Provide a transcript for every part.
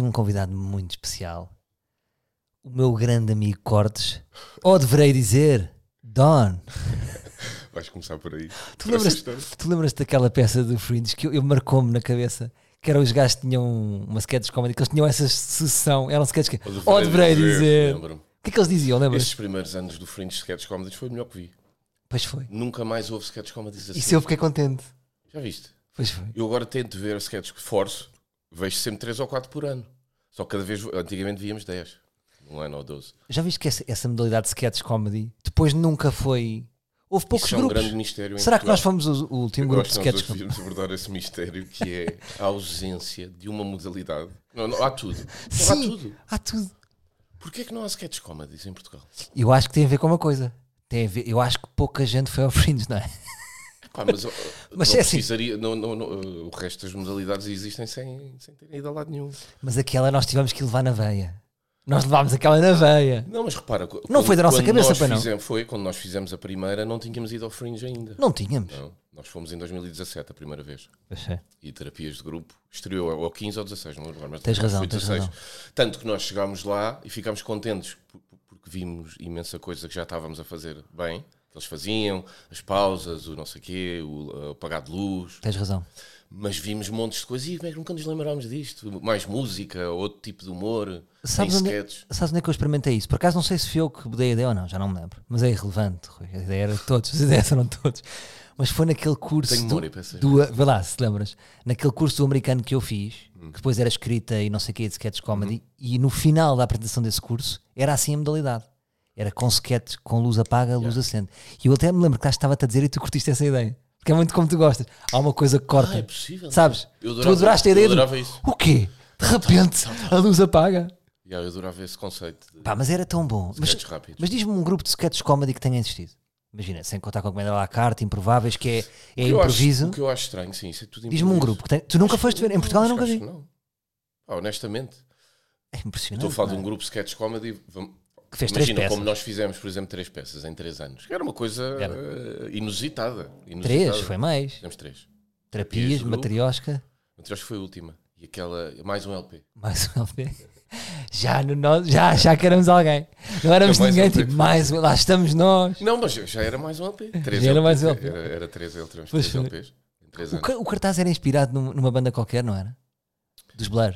tenho um convidado muito especial. O meu grande amigo Cortes. Ou deverei dizer, Don. Vais começar por aí. Tu lembras, tu lembras daquela peça do Fringe que eu, eu marcou-me na cabeça? Que eram os gajos que tinham uma sketch comedy, que eles tinham essa sucessão. Eram sketches que. Ou deverei dizer. O que é que eles diziam? Lembras? Estes primeiros anos do Fringe Sketch Comedy foi o melhor que vi. Pois foi. Nunca mais houve sketch comedies assim. Isso eu fiquei contente. Já viste? Pois foi. Eu agora tento ver sketches que forço, vejo sempre 3 ou 4 por ano. Só cada vez, antigamente víamos 10, um ano ou 12. Já viste que essa, essa modalidade de sketch comedy depois nunca foi. Houve poucos Isso é um grupos. grande mistério. Será que nós fomos o, o último Eu grupo de nós sketch comedy? devíamos abordar esse mistério que é a ausência de uma modalidade. Não, não, há tudo. Não, há Sim, tudo. há tudo. Porquê é que não há sketch comedies em Portugal? Eu acho que tem a ver com uma coisa. Tem a ver, eu acho que pouca gente foi ao Fringe, não é? Pá, mas Mas não é assim. não, não, não, o resto das modalidades existem sem, sem terem ido a lado nenhum. Mas aquela nós tivemos que levar na veia. Nós levámos aquela na veia. Não, mas repara, Não foi da nossa quando cabeça, pois não? fizemos- Foi quando nós fizemos a primeira, não tínhamos ido ao Fringe ainda. Não tínhamos. Não, nós fomos em 2017 a primeira vez. Pois é. E terapias de grupo estreou ao 15 ou 16, não lembro. Mas Tens razão, tens 16. razão. Tanto que nós chegámos lá e ficámos contentes por- por- porque vimos imensa coisa que já estávamos a fazer bem. Que eles faziam, as pausas, o não sei quê, o apagar de luz. Tens razão. Mas vimos montes de coisas e é nunca nos lembrámos disto? Mais música, outro tipo de humor, Sabes onde, sketches. sabes onde é que eu experimentei isso? Por acaso não sei se fui eu que dei a ideia ou não, já não me lembro. Mas é irrelevante, Rui. A ideia era de todos, as ideias eram de todos. Mas foi naquele curso. Tenho do, memória essas do, vê lá, se te lembras. Naquele curso do americano que eu fiz, que depois era escrita e não sei o que de sketch comedy, e no final da apresentação desse curso era assim a modalidade. Era com sketch, com luz apaga, luz acende. E eu até me lembro que estava-te a dizer e tu curtiste essa ideia. Porque é muito como tu gostas. Há uma coisa que corta. Ah, é possível. Sabes? Eu tu adorava- adoraste a eu ideia do, adorava isso. O quê? De repente a luz apaga. Yeah, eu adorava esse conceito de Pá, mas era tão bom. Mas, mas diz-me um grupo de sketches comedy que tenha existido. Imagina, sem contar com a comédia à la carte, improváveis, que é, é que eu improviso. Acho, o que eu acho estranho, sim, isso é tudo Diz-me um grupo que tem- tu nunca foste ver. Em Portugal eu acho nunca vi. acho não. Pá, honestamente, É impressionante. estou a falar de não um é? grupo de sketch comedy. vamos- que fez três Imagina peças. como nós fizemos, por exemplo, três peças em três anos. Era uma coisa Era. eh, inusitada, inusitada. Três, foi mais. Fizemos três. Terapias, matriosca, que foi a última. E aquela, mais um LP. mais um LP. Já, no nosso, já, já que éramos alguém. Não éramos Não, ninguém, um LP. tipo, mais um- lá estamos nós. Não, mas já era mais um LP. Três Já era LPs. mais um LP. Era, era três, era três, três. LPs. Três O, o cartaz era inspirado num- numa banda qualquer, não era? Dos Blur.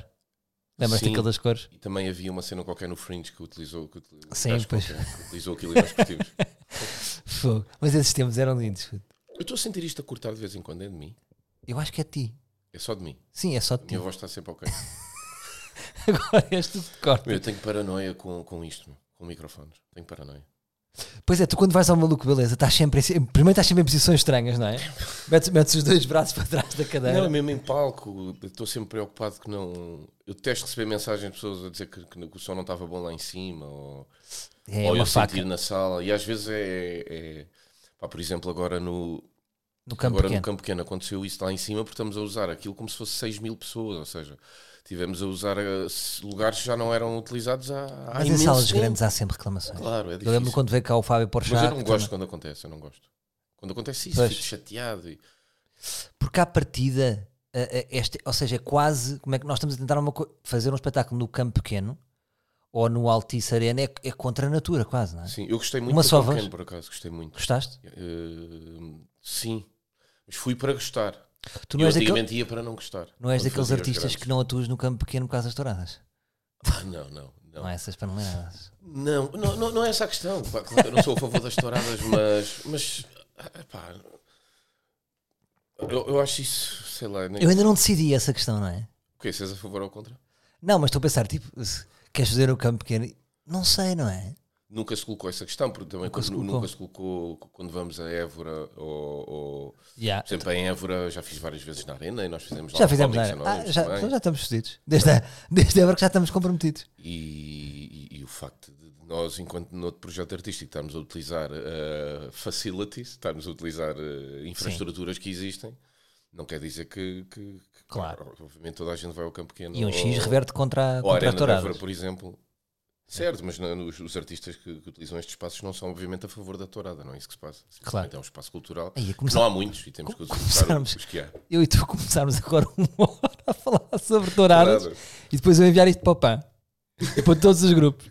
Lembras-te daquele das cores? E também havia uma cena qualquer no Fringe que utilizou, que utilizou, Sim, pois. qualquer que utilizou aquilo e nós curtimos. Fogo. Mas esses tempos eram lindos. Eu estou a sentir isto a cortar de vez em quando, é de mim. Eu acho que é de ti. É só de mim. Sim, é só de ti. minha voz está sempre ok. Agora és tu que corta. Eu tenho paranoia com, com isto, com microfones. Tenho paranoia. Pois é, tu quando vais ao maluco, beleza, estás sempre em, primeiro estás sempre em posições estranhas, não é? Metes, metes os dois braços para trás da cadeira. Não, mesmo em palco, estou sempre preocupado que não. Eu detesto receber mensagens de pessoas a dizer que, que o som não estava bom lá em cima, ou, é ou eu faca sentir na sala. E às vezes é. é- pá, por exemplo, agora no, no campo agora pequeno. no Campo Pequeno aconteceu isso lá em cima porque estamos a usar aquilo como se fosse 6 mil pessoas, ou seja, tivemos a usar eh, lugares que já não eram utilizados há, há Mas em salas tempo. grandes há sempre reclamações. Claro, é eu difícil. lembro quando veio cá o Fábio Porchat. Mas eu não gosto também- quando acontece, eu não gosto. Quando acontece isso, Pois. fico chateado. E... Porque à partida, este, ou seja, é quase como é que nós estamos a tentar fazer um espetáculo no campo pequeno ou no Altice Arena, é, é contra a natura, quase, não é? Sim, eu gostei muito Uma do só Campo? Pequeno, por acaso, gostei muito. Gostaste? Eh, sim, mas fui para gostar. Tu não eu és, daquele- antigamente ia para não gostar. não és daqueles artistas que não atuas no campo pequeno por causa das touradas. Não, não, não. Não é essas paneladas. Não, não, não, não é essa a questão. Claro, Eu não sou a favor das touradas, mas. mas ah, pá, eu, eu acho isso, sei lá. Nem... Eu ainda não decidi essa questão, não é? O quê? Se és a favor ou contra? Não, mas estou a pensar, tipo, queres fazer no campo pequeno? Não sei, não é? Nunca se colocou essa questão, porque também Nunca se quando- colocou. nunca se colocou quando vamos a Évora ou, ou Já. por exemplo, em Évora já fiz várias vezes na arena e nós fizemos lá Já o fizemos, Comics Ah, já, também. então já estamos fodidos. Desde, a, desde agora que já estamos comprometidos. E, e- e o facto de nós, enquanto no outro projeto artístico, estarmos a utilizar eh, facilities, estarmos a utilizar eh, infraestruturas que existem, não quer dizer que, que- que, Claro. obviamente toda a gente vai ao campo pequeno. E um ou- X reverte contra, ou a contra Arena. Évora, por exemplo. Certo, mas não- os, os artistas que, que utilizam estes espaços não são, obviamente, a favor da tourada, não é isso que se passa. Claro. É um espaço cultural. Aí, começar- Não há muitos e temos que usar os que há. Eu e tu começarmos agora uma hora a falar sobre touradas e depois eu enviar isto para o PAN e para todos os grupos.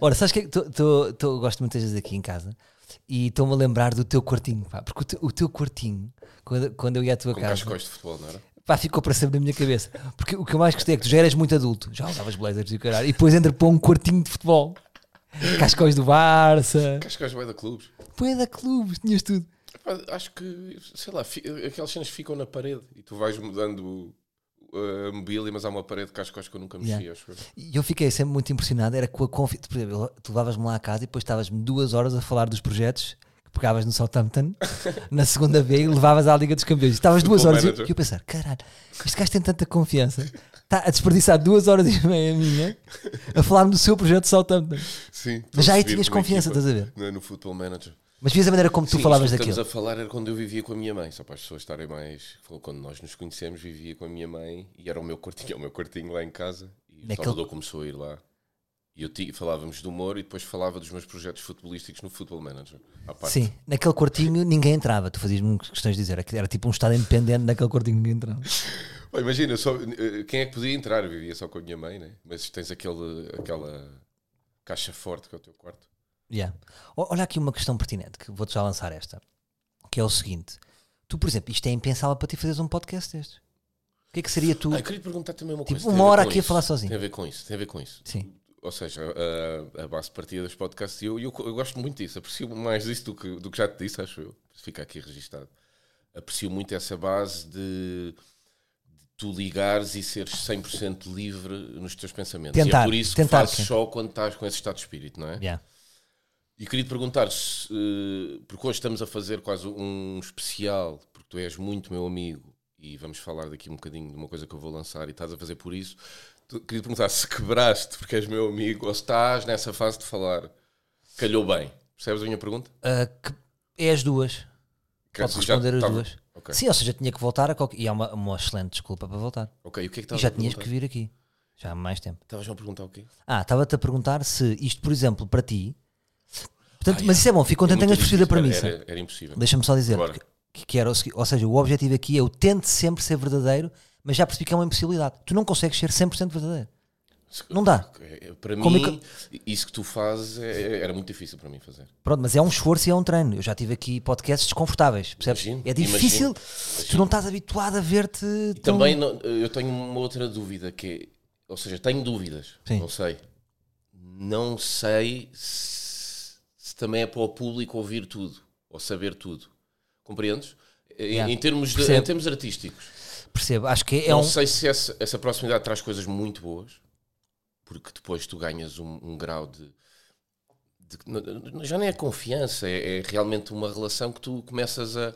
Ora, sabes que é que tô- tô- tô- gosto muitas vezes aqui em casa e estou-me a lembrar do teu quartinho, pá, porque o teu, o teu quartinho, quando, quando eu ia à tua Com casa, cascóis de futebol, não era? Pá, ficou para sempre na minha cabeça. Porque o que eu mais gostei é que tu já eras muito adulto, já usavas blazers e o caralho, e depois entra para um quartinho de futebol, cascóis do Barça, Cascóis vai da clubes. põe da clubes, tinhas tudo. Pá, Acho que, sei lá, aquelas cenas ficam na parede e tu vais mudando uh, a mobília, mas há uma parede de cascóis que eu nunca mexi, Yeah. acho eu. E eu fiquei sempre muito impressionado, era com a confiança. Por exemplo, tu levavas-me lá a casa e depois estavas-me duas horas a falar dos projetos pegavas no Southampton na segunda vez e levavas à Liga dos Campeões. Estavas duas horas e eu, manager. e eu pensar, caralho, este gajo tem tanta confiança, está a desperdiçar duas horas e meia minha a falar-me do seu projeto de Southampton. Sim, Mas já aí tinhas uma confiança, estás a ver? No, no Football Manager. Mas vias a maneira como tu Sim, falavas daquilo. estamos a falar era quando eu vivia com a minha mãe, só para as pessoas estarem mais. Quando nós nos conhecemos, vivia com a minha mãe e era o meu quartinho, é o meu quartinho lá em casa. E o Naquele- Salvador começou a ir lá. E eu ti- falávamos de humor e depois falava dos meus projetos futebolísticos no Football Manager. Sim, naquele quartinho ninguém entrava. Tu fazias-me questões de dizer, era, era tipo um estado independente naquele quartinho ninguém entrava. Imagina, só, eh, quem é que podia entrar? Eu vivia só com a minha mãe, né? Mas tens aquele, aquela caixa forte que é o teu quarto. Yeah. Olha aqui uma questão pertinente, que vou-te já lançar esta, que é o seguinte: tu, por exemplo, isto é impensável para ti fazeres um podcast destes. O que é que seria tu? Ah, eu queria perguntar também uma Tipo, coisa. uma a hora aqui a isso. falar sozinho. Tem a ver com isso, tem a ver com isso. Sim, Ou seja, a, a base de partida dos podcasts, e eu, eu, eu gosto muito disso, aprecio mais disso do que, do que já te disse, acho eu. Fica aqui registado. Aprecio muito essa base de, de tu ligares e seres 100% livre nos teus pensamentos. e Tentar, é por isso tentar, que fazes sim. só quando estás com esse estado de espírito, não é? yeah. E queria te perguntar, se, eh, porque hoje estamos a fazer quase um especial, porque tu és muito meu amigo e vamos falar daqui um bocadinho de uma coisa que eu vou lançar e estás a fazer por isso. Queria perguntar se quebraste porque és meu amigo ou se estás nessa fase de falar. Calhou bem. Percebes a minha pergunta? Ah, que é as duas. Queres- Posso responder as duas. Ok. Sim, ou seja, tinha que voltar a qualquer. E há uma, uma excelente desculpa para voltar. Ok, e o que é que E já tinhas que vir aqui. Já há mais tempo. Estavas-me a perguntar o quê? Ah, estava-te a perguntar se isto, por exemplo, para ti. Portanto, mas isso é bom, fico contente que É tenhas percebido a premissa. Era, era impossível. Deixa-me só dizer que, que era o ou seja, o objetivo aqui é eu tento sempre ser verdadeiro, mas já percebi que é uma impossibilidade. Tu não consegues ser 100% verdadeiro. Não dá. É, Para Como é mim, isso que tu fazes é- era muito difícil para mim fazer. Pronto, mas é um esforço e é um treino. Eu já tive aqui podcasts desconfortáveis, percebes? Imagino, é difícil. imagino, Tu não estás habituado a ver-te. Tão- também não- eu tenho uma outra dúvida que é, ou seja, tenho dúvidas, Sim. não sei. Não sei se, se também é para o público ouvir tudo ou saber tudo. Compreendes? Em, Yeah. em termos de, em termos artísticos. Percebo, acho que é não um. sei se essa, essa proximidade traz coisas muito boas, porque depois tu ganhas um, um grau de, de- Já nem é confiança, é, é realmente uma relação que tu começas a,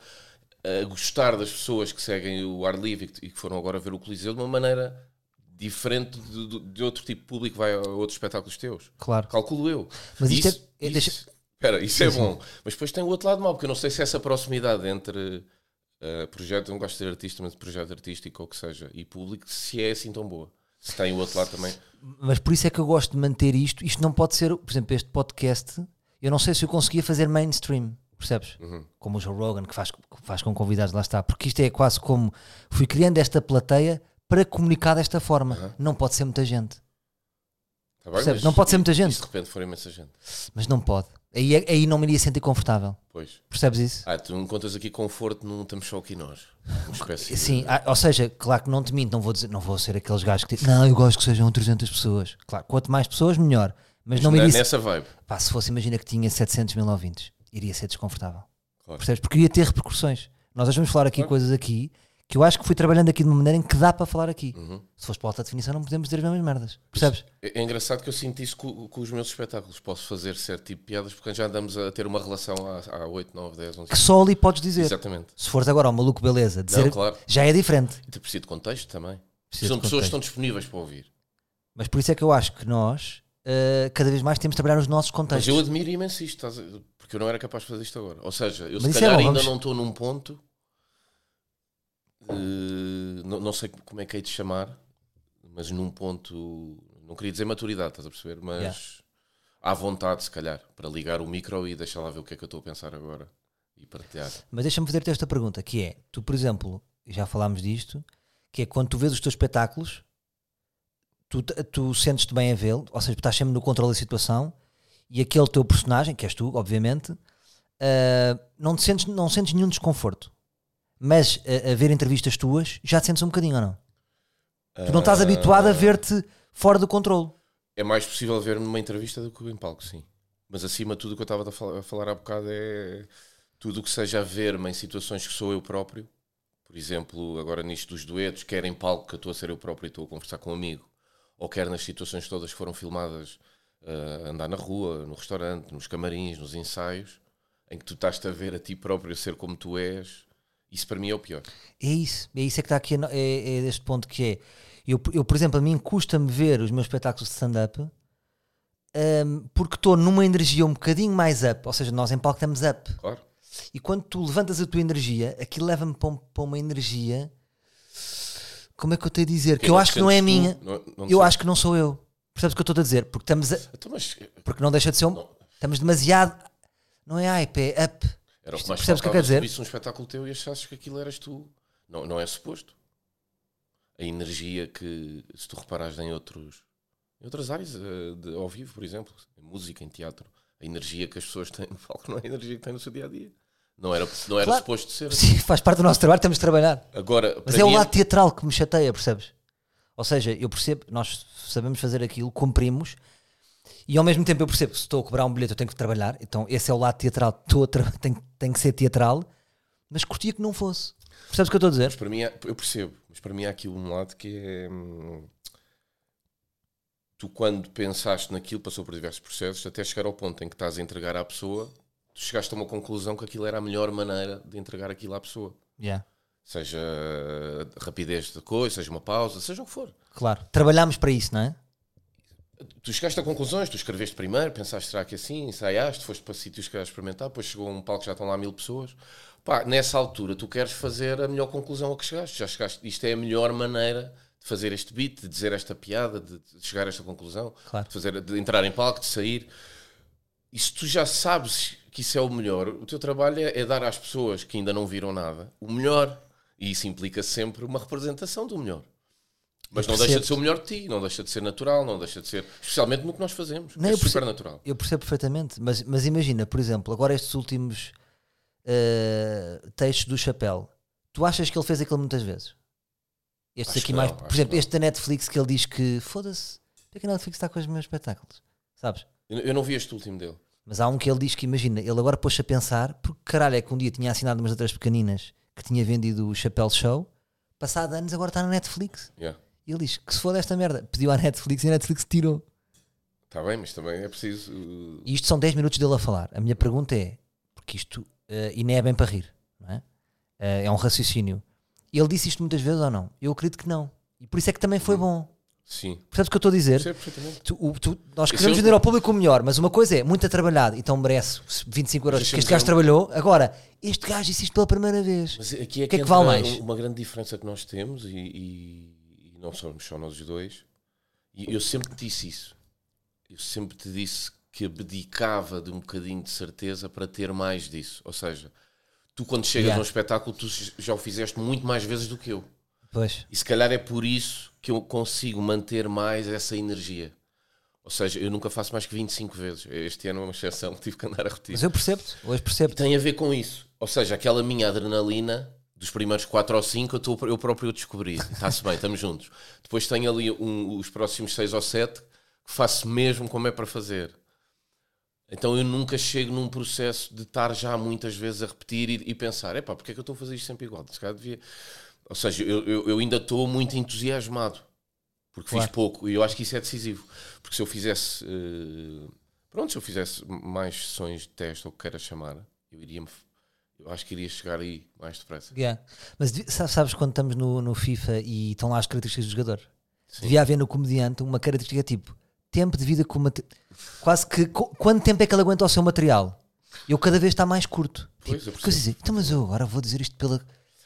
a gostar das pessoas que seguem o ar livre e que, foram agora ver o Coliseu de uma maneira diferente de, de- outro tipo de público que vai a outros espetáculos teus. Claro. Calculo eu. Mas isto isso, é- é- deixa- isso- espera, isso é Sim, bom. Mas depois tem o outro lado mau, porque eu não sei se essa proximidade entre uh, projeto, não gosto de ser artista, mas projeto artístico ou que seja, e público, se é assim tão boa. Se tem o outro lado também. Mas por isso é que eu gosto de manter isto. Isto não pode ser, por exemplo, este podcast. Eu não sei se eu conseguia fazer mainstream, percebes? Uhum. Como o Joe Rogan, que faz, que faz com convidados, lá está. Porque isto é quase como fui criando esta plateia para comunicar desta forma. Uhum. Não pode ser muita gente. Tá bem, Percebes? mas Não pode ser muita gente. se de repente for imensa gente. Mas não pode. Aí, é- aí não me iria sentir confortável. Pois. Percebes isso? Ah, tu não contas aqui conforto, não estamos só aqui nós. Uma espécie de- Sim, ah, ou seja, claro que não te minto, não vou, dizer, não vou ser aqueles gajos que dizem, não, eu gosto que sejam 300 pessoas. Claro, quanto mais pessoas, melhor. Mas não me Ne- iria. Nessa vibe. Pá, se fosse, imagina que tinha 700 mil ouvintes, iria ser desconfortável. Claro. Percebes? Porque ia ter repercussões. Nós hoje vamos falar aqui Claro. coisas aqui que eu acho que fui trabalhando aqui de uma maneira em que dá para falar aqui. Uhum. Se fosse para alta definição, não podemos dizer as mesmas merdas. Percebes? É, é engraçado que eu sinto isso com, com os meus espetáculos. Posso fazer certo tipo de piadas porque já andamos a ter uma relação há, há 8, 9, 10, 11 Que só ali podes dizer. Exatamente. Se fores agora ao maluco beleza, dizer Não, claro. já é diferente. E te preciso de contexto também. Precisa São pessoas que contexto. estão disponíveis para ouvir. Mas por isso é que eu acho que nós eh, cada vez mais temos de trabalhar os nossos Mas contextos. eu admiro imenso isto, porque eu não era capaz de fazer isto agora. Ou seja, eu Mas se é calhar bom, ainda vamos- não estou num ponto, não, não sei como é que hei de chamar, mas num ponto, não queria dizer maturidade, estás a perceber? Mas Yeah. à vontade, se calhar, para ligar o micro e deixar lá ver o que é que eu estou a pensar agora e partilhar. Mas deixa-me fazer-te esta pergunta, que é, tu, por exemplo, já falámos disto, que é quando tu vês os teus espetáculos, tu, tu sentes-te bem a vê-lo, ou seja, estás sempre no controle da situação e aquele teu personagem, que és tu, obviamente, uh, não, te sentes, não sentes nenhum desconforto. Mas a, a, ver entrevistas tuas, já te sentes um bocadinho ou não? Tu não estás habituado a ver-te fora do controle. É mais possível ver-me numa entrevista do que em palco, sim. Mas acima de tudo o que eu estava a falar, a falar há bocado é tudo o que seja a ver-me em situações que sou eu próprio. Por exemplo, agora nisto dos duetos, quer em palco que eu estou a ser eu próprio e estou a conversar com um amigo, ou quer nas situações todas que foram filmadas, uh, andar na rua, no restaurante, nos camarins, nos ensaios, em que tu estás a ver a ti próprio a ser como tu és, isso para mim é o pior. É isso, é isso é que está aqui, é, é deste ponto que é. Eu, eu por exemplo, a mim custa-me ver os meus espetáculos de stand-up um, porque estou numa energia um bocadinho mais up, ou seja, nós em palco estamos up. Claro. E quando tu levantas a tua energia, aquilo leva-me para, um, para, uma energia. Como é que eu tenho a dizer? Que, que eu acho que não é minha. Não, não eu acho que não sou eu. Percebes o que eu estou a dizer? Porque estamos a, então, mas, Porque não deixa de ser um. Não. Estamos demasiado. Não é hype, é up. Era o que mais Percebes o que eu quero dizer? Se um espetáculo teu e achasses que aquilo eras tu. Não, não é suposto. A energia que, se tu reparares em outros em outras áreas, eh, de, ao vivo, por exemplo, em música, em teatro, a energia que as pessoas têm no palco não é a energia que têm no seu dia a dia. Não era, não era claro. suposto ser. Sim, faz parte do nosso trabalho, temos de trabalhar. Agora, Mas é o lado é... teatral que me chateia, percebes? Ou seja, eu percebo, nós sabemos fazer aquilo, cumprimos, e ao mesmo tempo eu percebo que se estou a cobrar um bilhete eu tenho que trabalhar, então esse é o lado teatral, tra... tem, tem que ser teatral, mas curtia que não fosse. Percebes o que eu estou a dizer? Mas para mim, é, eu percebo, mas para mim há aqui um lado que é. Hum, tu, quando pensaste naquilo, passou por diversos processos, até chegar ao ponto em que estás a entregar à pessoa, tu chegaste a uma conclusão que aquilo era a melhor maneira de entregar aquilo à pessoa. Yeah. Seja rapidez de coisa, seja uma pausa, seja o que for. Claro. Trabalhámos para isso, não é? Tu chegaste a conclusões, tu escreveste primeiro, pensaste, será que é assim? Ensaiaste, foste para sítios que queres experimentar, depois chegou um palco que já estão lá mil pessoas. Pá, nessa altura tu queres fazer a melhor conclusão a que chegaste. Já chegaste, isto é a melhor maneira de fazer este beat, de dizer esta piada, de, chegar a esta conclusão, claro. de, fazer, de entrar em palco, de sair. E se tu já sabes que isso é o melhor, o teu trabalho é, é dar às pessoas que ainda não viram nada o melhor. E isso implica sempre uma representação do melhor. Mas não deixa de ser o melhor de ti, não deixa de ser natural, não deixa de ser. Especialmente no que nós fazemos. Não, é super percebo, natural. Eu percebo perfeitamente, mas, mas imagina, por exemplo, agora estes últimos uh, textos do Chapéu, tu achas que ele fez aquilo muitas vezes? Estes acho aqui mais. Não, por exemplo, este da Netflix que ele diz que foda-se, porque que a Netflix está com os meus espetáculos? Sabes? Eu, eu não vi este último dele. Mas há um que ele diz que, imagina, ele agora pôs-se a pensar, porque caralho é que um dia tinha assinado umas letras pequeninas que tinha vendido o Chapéu Show, passado anos agora está na Netflix. Yeah. E ele diz que se for desta merda, pediu à Netflix e a Netflix tirou. Está bem, mas também é preciso. E isto são 10 minutos dele a falar. A minha pergunta é: porque isto, uh, e nem é bem para rir, não é? Uh, é um raciocínio. Ele disse isto muitas vezes ou não? Eu acredito que não. E por isso é que também foi bom. Sim. Percebes o que eu estou a dizer? Sim, perfeitamente. Tu, o, tu, nós queremos vender ao público o melhor, mas uma coisa é muito trabalhado, então merece 25 euros que este gajo trabalhou. Agora, este gajo disse isto pela primeira vez. Mas aqui é que, que, é que vale mais? Uma grande diferença que nós temos, e, e não somos só nós os dois, e eu sempre te disse isso. Eu sempre te disse que abdicava de um bocadinho de certeza para ter mais disso. Ou seja, tu quando chegas yeah. a um espetáculo, tu já o fizeste muito mais vezes do que eu. Pois. E se calhar é por isso que eu consigo manter mais essa energia. Ou seja, eu nunca faço mais que 25 vezes. Este ano é uma exceção tive que andar a repetir. Mas eu percebo-te, hoje percebo -te. Tem a ver com isso. Ou seja, aquela minha adrenalina dos primeiros 4 ou 5 eu, tô, eu próprio descobri. Está-se bem, estamos juntos. Depois tenho ali um, os próximos 6 ou 7 que faço mesmo como é para fazer. Então eu nunca chego num processo de estar já muitas vezes a repetir e, e pensar: é pá, porque é que eu estou a fazer isto sempre igual? Se devia. Ou seja, eu, eu, eu ainda estou muito entusiasmado porque claro. fiz pouco e eu acho que isso é decisivo. Porque se eu fizesse. Uh, pronto, se eu fizesse mais sessões de teste ou o que queira chamar, eu iria eu acho que iria chegar aí mais depressa. Yeah. Mas sabes quando estamos no, no FIFA e estão lá as características do jogador? Sim. Devia haver no comediante uma característica tipo tempo de vida com quase que quanto tempo é que ele aguenta o seu material? Eu cada vez está mais curto. Pois, tipo, eu então, mas eu agora vou dizer isto pela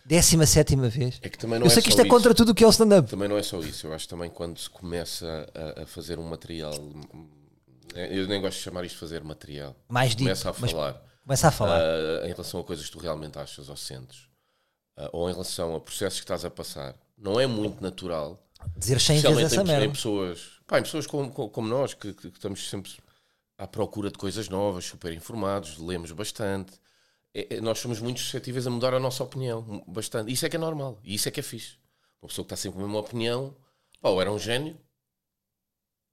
17 vez. É que também não eu é sei que isto é contra tudo o que é o stand-up. Também não é só isso. Eu acho também quando se começa a, a fazer um material. É, eu nem gosto de chamar isto de fazer material. Mais deep, começa a falar. Começa a falar. Uh, em relação a coisas que tu realmente achas ou sentes. Uh, ou em relação a processos que estás a passar não é muito natural. Dizer 100 vezes essa em, pessoas, pá, em pessoas como, como- nós, que, que- que estamos sempre à procura de coisas novas, super informados, lemos bastante. É- é- nós somos muito suscetíveis a mudar a nossa opinião, bastante. Isso é que é normal, e isso é que é fixe. Uma pessoa que está sempre com a mesma opinião, pá, ou era um gênio,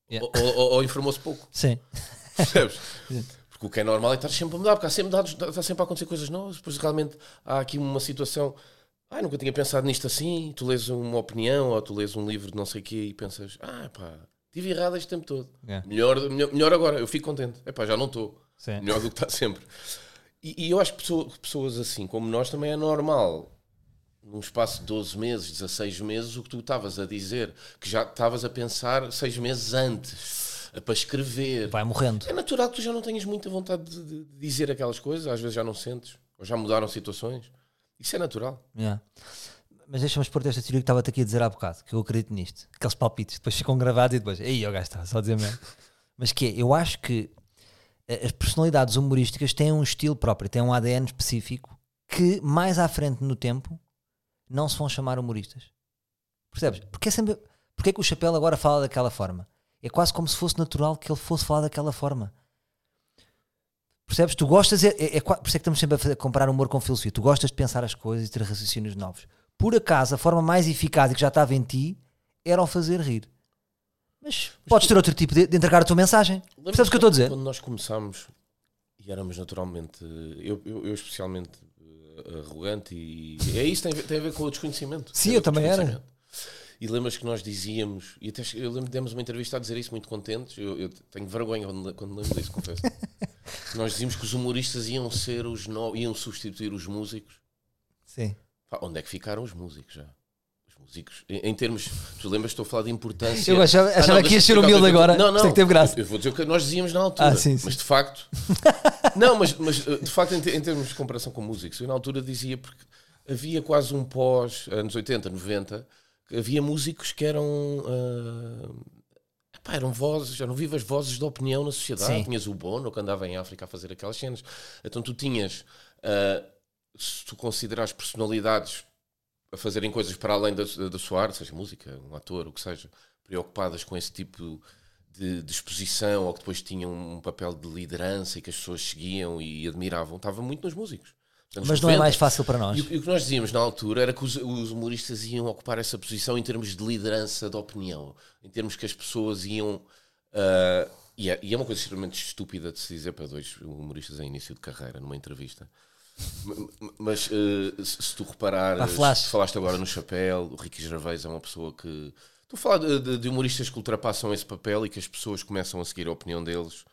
Yeah. ou, ou- ou informou-se pouco. Sim. Percebes? Porque o que é normal é estar sempre a mudar, porque há sempre, dados, está sempre a acontecer coisas novas. Depois realmente há aqui uma situação. Ah, nunca tinha pensado nisto assim. Tu lês uma opinião ou tu lês um livro de não sei o quê e pensas, ah, pá, tive errado este tempo todo. Yeah. Melhor, melhor, melhor agora, eu fico contente. É pá, já não estou. Melhor do que está sempre. E, e eu acho que pessoa- que pessoas assim como nós também é normal. Num espaço de 12 meses, 16 meses, o que tu estavas a dizer, que já estavas a pensar seis meses antes, para escrever, Vai morrendo. é natural que tu já não tenhas muita vontade de, de- dizer aquelas coisas, às vezes já não sentes, ou já mudaram situações. Isso é natural. Yeah. Mas deixa-me expor esta teoria que estava-te aqui a dizer há bocado, que eu acredito nisto. Aqueles palpites, depois ficam gravados e depois, aí o gajo está só a dizer mesmo. Mas que é, eu acho que eh, as personalidades humorísticas têm um estilo próprio, têm um ADN específico que mais à frente no tempo não se vão chamar humoristas. Percebes? Porque é sempre. Porque é que o Chapéu agora fala daquela forma? É quase como se fosse natural que ele fosse falar daquela forma. Percebes? Tu gostas, é, é, é, por isso é que estamos sempre a, fazer- a comparar humor com filosofia. Tu gostas de pensar as coisas e ter raciocínios novos. Por acaso, a forma mais eficaz e que já estava em ti era o fazer rir. Mas podes ter outro tipo de, de entregar a tua mensagem. Percebes o que eu estou a dizer? Quando nós começámos e éramos naturalmente, eu, eu, eu especialmente eh, arrogante, e é isso, tem a ver, tem a ver com o desconhecimento. Sim, eu também era. E lembras que nós dizíamos, e até eu lembro demos uma entrevista a dizer isso muito contentes. Eu, eu tenho vergonha quando, quando lembro disso, confesso. nós dizíamos que os humoristas iam ser os no, iam substituir os músicos. Sim. Pá, onde é que ficaram os músicos já? Os músicos, em, termos, tu lembras, estou a falar de importância. Eu achava- Ah, achava não, que ias deixa- ser humilde agora, Não, não, é que teve graça. Eu vou dizer o que nós dizíamos na altura. Ah, sim, sim. Mas de facto. não, mas, mas eh, de facto, em, em termos de comparação com músicos, eu na altura dizia porque havia quase um pós, anos 80, 90, que havia músicos que eram. ah, epá, eram vozes, eram vivas vozes de opinião na sociedade. Sim. Tinhas o Bono, que andava em África a fazer aquelas cenas. Então tu tinhas. ah, se tu considerares personalidades a fazerem coisas para além da, da sua arte, seja música, um ator, o que seja, preocupadas com esse tipo de, de exposição ou que depois tinham um papel de liderança e que as pessoas seguiam e admiravam, estava muito nos músicos. Nos anos Mas não é 90. mais fácil para nós. E, o- e o que nós dizíamos na altura era que os, os humoristas iam ocupar essa posição em termos de liderança da opinião, em termos que as pessoas iam. ah, e, é, e é uma coisa extremamente estúpida de se dizer para dois humoristas em início de carreira, numa entrevista. Mas eh, se, se tu reparares, flash. falaste agora no chapéu, o Ricky Gervais é uma pessoa que. Estou a falar de, de- de humoristas que ultrapassam esse papel e que as pessoas começam a seguir a opinião deles,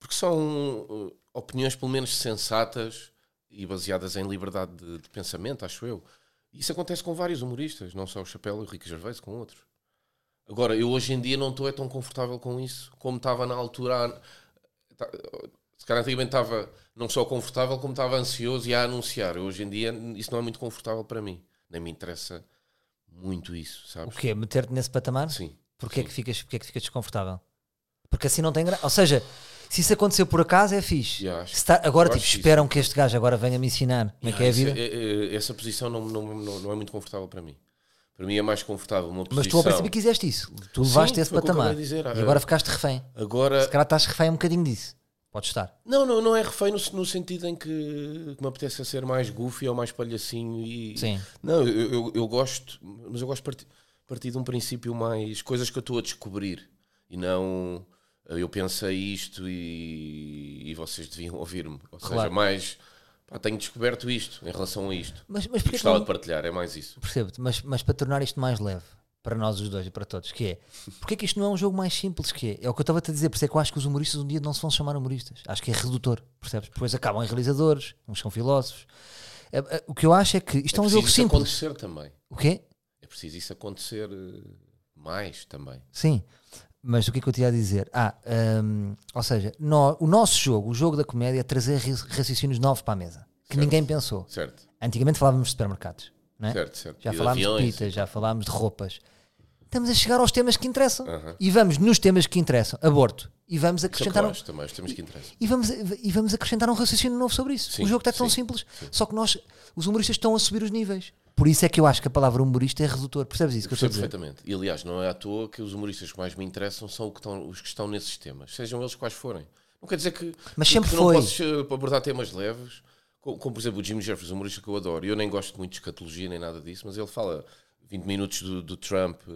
porque são eh, opiniões pelo menos sensatas e baseadas em liberdade de, de pensamento, acho eu. Isso acontece com vários humoristas, não só o Chapéu e o Ricky Gervais, com outros. Agora, eu hoje em dia não estou é tão confortável com isso como estava na altura. tá- Se calhar antigamente estava não só confortável, como estava ansioso e a anunciar. Hoje em dia isso não é muito confortável para mim. Nem me interessa muito isso, O sabes? quê? Meter-te nesse patamar? Sim. Porquê é que ficas, porquê é que ficas desconfortável? Porque assim não tem graça. Ou seja, se isso aconteceu por acaso é fixe. Yeah, acho- tá- agora, tipo, esperam que este gajo agora venha me ensinar como é que é a Ah, isso vida. é- é- essa posição não, não, não, não é muito confortável para mim. Para mim é mais confortável uma posição. Mas tu ao princípio quiseste isso. Tu levaste Sim, esse patamar. dizer. E agora ficaste refém. Agora, Se calhar estás refém um bocadinho disso. Podes estar. Não, não, não é refém no, no sentido em que, que me apetece ser mais goofy ou mais palhacinho e Sim. não, eu, eu, eu gosto, mas eu gosto de partir, partir de um princípio mais coisas que eu estou a descobrir e não eu pensei isto e, e vocês deviam ouvir-me. Ou seja, Claro. mais pá, tenho descoberto isto em relação a isto. Mas, mas gostava de partilhar, é mais isso. Percebo-te, mas, mas para tornar isto mais leve, para nós os dois e para todos, que é, porque é que isto não é um jogo mais simples que é? É o que eu estava a te dizer, por isso é que eu acho que os humoristas um dia não se vão chamar humoristas. Acho que é redutor, percebes? Depois acabam em realizadores, uns são filósofos. É, é, O que eu acho é que isto é, um preciso jogo isso simples. acontecer também. O quê? É preciso isso acontecer eh, mais também. Sim. Mas o que é que eu te ia dizer? Ah, hum, ou seja, nó- o nosso jogo, o jogo da comédia, é trazer raciocínios novos para a mesa, que Certo. ninguém pensou. Certo, Antigamente falávamos de supermercados, é? certo, certo. Já E de falámos de aviões, pitas, já falámos de roupas. Estamos a chegar aos temas que interessam. E vamos nos temas que interessam, aborto, e vamos São acrescentar um, claros também, os temas que interessam. e vamos, e vamos acrescentar um raciocínio novo sobre isso. Sim, o jogo está tão sim, simples. sim. Só que nós, os humoristas, estão a subir os níveis. Por isso é que eu acho que a palavra humorista é redutor. Percebes isso que eu estou a dizer? perfeitamente. E aliás, não é à toa que os humoristas que mais me interessam são que estão- os que estão nesses temas, sejam eles quais forem. Não quer dizer que, Mas que sempre tu foi. não podes eh, abordar temas leves, como, como, por exemplo o Jimmy Jeffries, um humorista que eu adoro. Eu nem gosto muito de escatologia nem nada disso, mas ele fala 20 minutos do, do Trump eh,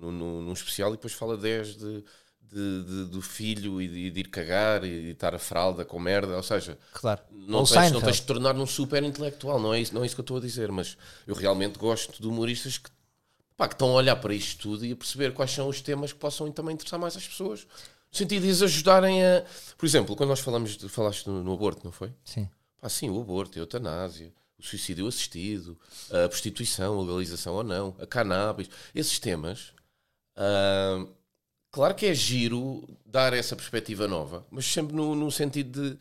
num especial e depois fala 10 de, de- de- do filho e de, de ir cagar e de estar a fralda com merda. Ou seja, Claro. não Ou tens, não tens de tornar num super intelectual, não é, isso, não é isso que eu estou a dizer, mas eu realmente gosto de humoristas que, pá, que estão a olhar para isto tudo e a perceber quais são os temas que possam também interessar mais às pessoas. No sentido de as ajudarem a. Por exemplo, quando nós falamos de, falaste no, no aborto, não foi? Sim. Sim, o aborto, a eutanásia, o suicídio assistido, a prostituição, a legalização ou não, a cannabis, esses temas. ah, claro que é giro dar essa perspectiva nova, mas sempre no, no sentido de.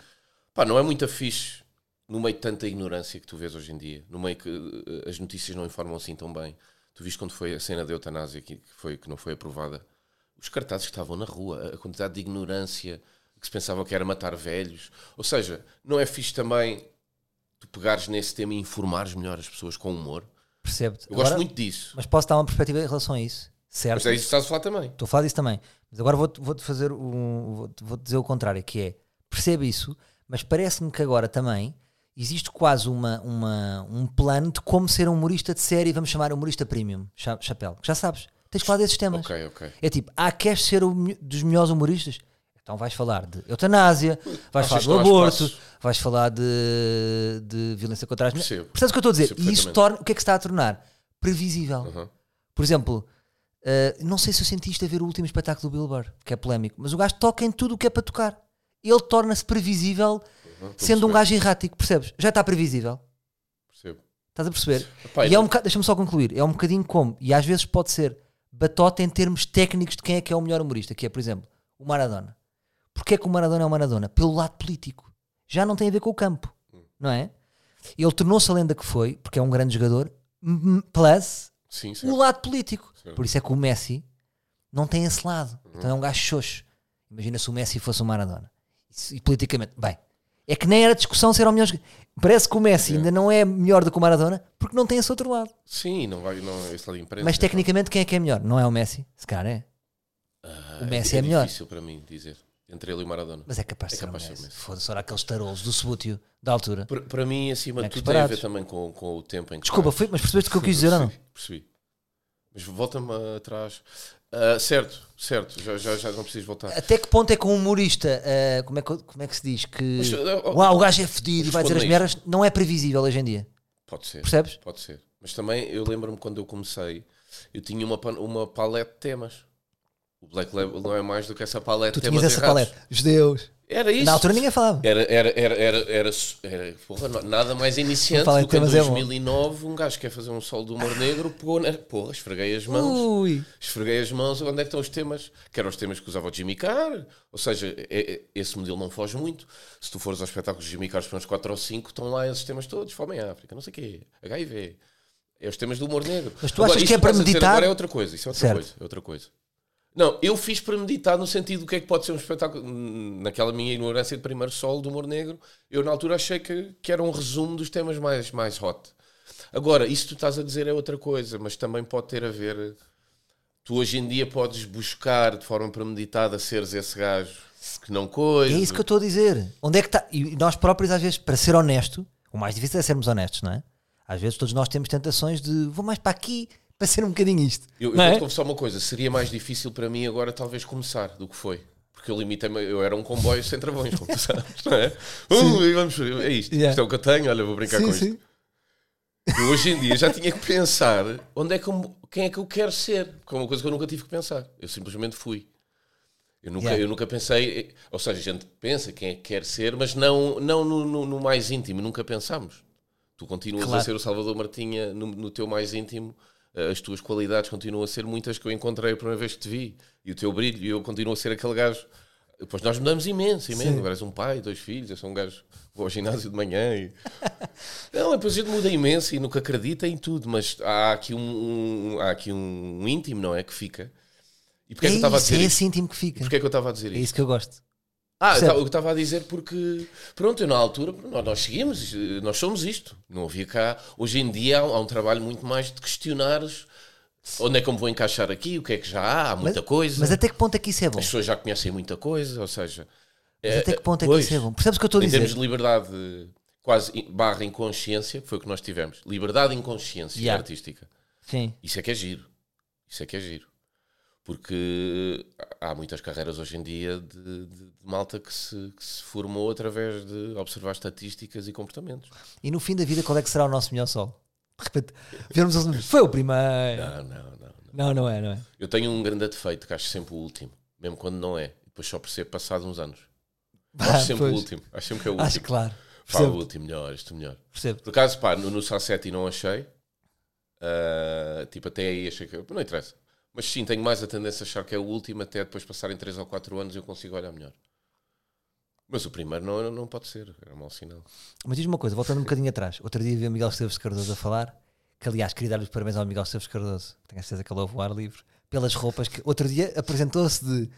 Pá, não é muito fixe no meio de tanta ignorância que tu vês hoje em dia, no meio que eh, as notícias não informam assim tão bem. Tu viste quando foi a cena da eutanásia que, foi, que não foi aprovada? Os cartazes que estavam na rua, a quantidade de ignorância que se pensava que era matar velhos. Ou seja, não é fixe também tu pegares nesse tema e informares melhor as pessoas com humor? Percebe-te. Eu Agora- gosto muito disso. Mas posso dar uma perspectiva em relação a isso. Certo? Mas é isso que estás a falar também. Estou a falar disso também. Mas agora vou-te vou fazer um. Vou-te vou dizer o contrário, que é percebe isso, mas parece-me que agora também existe quase uma, uma, um plano de como ser um humorista de série, vamos chamar humorista premium, cha- chapéu. Já sabes, tens de falar desses temas. Ok, ok. É tipo, ah, queres ser me- dos melhores humoristas? Então vais falar de eutanásia, vais Achas falar do aborto, vais falar de, de violência contra as mulheres. Percebes o que eu estou a dizer? E isso torna, o que é que se está a tornar? Previsível. Uhum. Por exemplo, uh, não sei se eu senti isto a ver o último espetáculo do Bill Burr, que é polémico, mas o gajo toca em tudo o que é para tocar. Ele torna-se previsível Uhum, estou a sendo um gajo errático, percebes? Já está previsível. percebo. Estás a perceber? E é um bocado, deixa-me só concluir, é um bocadinho como, e às vezes pode ser batota em termos técnicos de quem é que é o melhor humorista, que é, por exemplo, o Maradona. Porquê é que o Maradona é o Maradona? Pelo lado político. Já não tem a ver com o campo, não é? Ele tornou-se a lenda que foi, porque é um grande jogador, plus Sim, o lado político. Certo. Por isso é que o Messi não tem esse lado. Uhum. Então é um gajo xoxo. Imagina se o Messi fosse o Maradona. Isso- E, politicamente, bem, é que nem era discussão se era o melhor. Parece que o Messi ainda não é melhor do que o Maradona porque não tem esse outro lado. Sim, não vai, não, esse lado imprensa. Mas tecnicamente quem é que é melhor? Não é o Messi? Se calhar é. Ah, o Messi é melhor. difícil para mim dizer. Entre ele e o Maradona. Mas é capaz de É ser capaz ser Messi. Foda-se, olha aqueles tarolos do subútil da altura. Para, para mim, acima de Bonecos tudo, tem a ver também com, com o tempo em que. Desculpa, foi, mas percebeste o que eu quis dizer não? Percebi, percebi. Mas volta-me atrás. Ah, certo, certo, já, já, já não preciso voltar. Até que ponto é que um humorista, ah, como, é que, como é que se diz? Que Mas, oh, Uau, o gajo é fedido e vai dizer as merdas, não é previsível hoje em dia. Pode ser. Percebes? Pode ser. Mas também eu lembro-me quando eu comecei, eu tinha uma, uma palete de temas. O Black Label não é mais do que essa palete Tu tinhas essa errados. paleta. Judeus. Era isso. Na altura ninguém falava. Era, era, era, era, era, era porra, nada mais iniciante do que em de temas, é bom. 2009 um gajo que quer fazer um sol do humor negro, pegou na, porra, esfreguei as mãos, Ui. esfreguei as mãos, onde é que estão os temas? Que eram os temas que usava o Jimmy Carr, ou seja, é- é- esse modelo não foge muito. Se tu fores aos espetáculos de Jimmy Carr, os primeiros 4 ou 5, estão lá esses temas todos, fome em África, não sei o quê, HIV, é os temas do humor negro. Mas tu achas isso que é para meditar? Agora é outra coisa, isso é outra Certo. coisa, é outra coisa. Não, eu fiz para meditar no sentido do que é que pode ser um espetáculo. Naquela minha ignorância de primeiro solo do humor negro, eu na altura achei que, que era um resumo dos temas mais, mais hot. Agora, isso que tu estás a dizer é outra coisa, mas também pode ter a ver. Tu hoje em dia podes buscar de forma premeditada seres esse gajo que não coisa. É isso que eu estou a dizer. Onde é que está? E nós próprios, às vezes, para ser honesto, o mais difícil é sermos honestos, não é? Às vezes todos nós temos tentações de vou mais para aqui para ser um bocadinho isto. Eu, eu vou-te é? confessar uma coisa: seria mais difícil para mim agora, talvez, começar do que foi. Porque eu limitei-me, eu era um comboio sem travões, como tu sabes, não é? Uh, e vamos, é isto, Yeah. isto é o que eu tenho, olha, vou brincar com isto. Eu hoje em dia já tinha que pensar onde é que eu- quem é que eu quero ser, que é uma coisa que eu nunca tive que pensar. Eu simplesmente fui. Eu nunca, Yeah. eu nunca pensei, ou seja, a gente pensa quem é que quer ser, mas não, não no, no- no mais íntimo, nunca pensámos. Tu continuas Claro. a ser o Salvador Martinha no, no teu mais íntimo, as tuas qualidades continuam a ser muitas que eu encontrei a primeira vez que te vi, e o teu brilho, e eu continuo a ser aquele gajo. Depois nós mudamos imenso, imenso. Sim. Agora és um pai, dois filhos, eu sou um gajo vou ao ginásio de manhã e. Não, depois a gente muda imenso e nunca acredita em tudo, mas há aqui um, um- há aqui um íntimo, não é? Que fica. E porquê é, É que eu estava a isso, dizer é isto? esse íntimo que fica. Porquê é que eu estava a dizer É isto? isso que eu gosto. Ah, Percebe? eu estava a dizer porque, pronto, eu na altura, nós, seguimos, eh, nós somos isto. Não havia cá. Hoje em dia há, um- trabalho muito mais de questionares onde é que eu me vou encaixar aqui, o que é que já há, há muita coisa. Mas até que ponto é que isso é bom? As pessoas já conhecem muita coisa, ou seja. Mas é- até que ponto é que pois, isso é bom? Percebes o que eu estou a Em dizer? termos de liberdade, quase barra inconsciência, que foi o que nós tivemos. Liberdade e inconsciência Yeah. artística. Sim. Isso é que é giro. Isso é que é giro. Porque há muitas carreiras hoje em dia de, de- de malta que se, que se formou através de observar estatísticas e comportamentos. E no fim da vida, qual é que será o nosso melhor sol? De repente, vermos os números. Foi o primeiro. Não, não, não. não. Não, não é, não é. Eu tenho um grande defeito que acho sempre o último, mesmo quando não é. Depois só percebo passado uns anos. Ah, Acho sempre pois. o último. Acho sempre que é o último. Acho claro. Pá, o último melhor, isto melhor. percebo. Por acaso, pá, no, no Sassetti não achei. Ah, tipo, até aí achei que. Não interessa. Mas sim, tenho mais a tendência a achar que é o último, até depois passarem 3 ou 4 anos eu consigo olhar melhor. Mas o primeiro não, não pode ser, era um mau sinal. Mas diz-me uma coisa, voltando um bocadinho atrás. Outro dia vi o Miguel Esteves Cardoso a falar, que aliás queria dar os parabéns ao Miguel Esteves Cardoso, tenho a certeza que ele ouve o ar livre, pelas roupas que outro dia apresentou-se de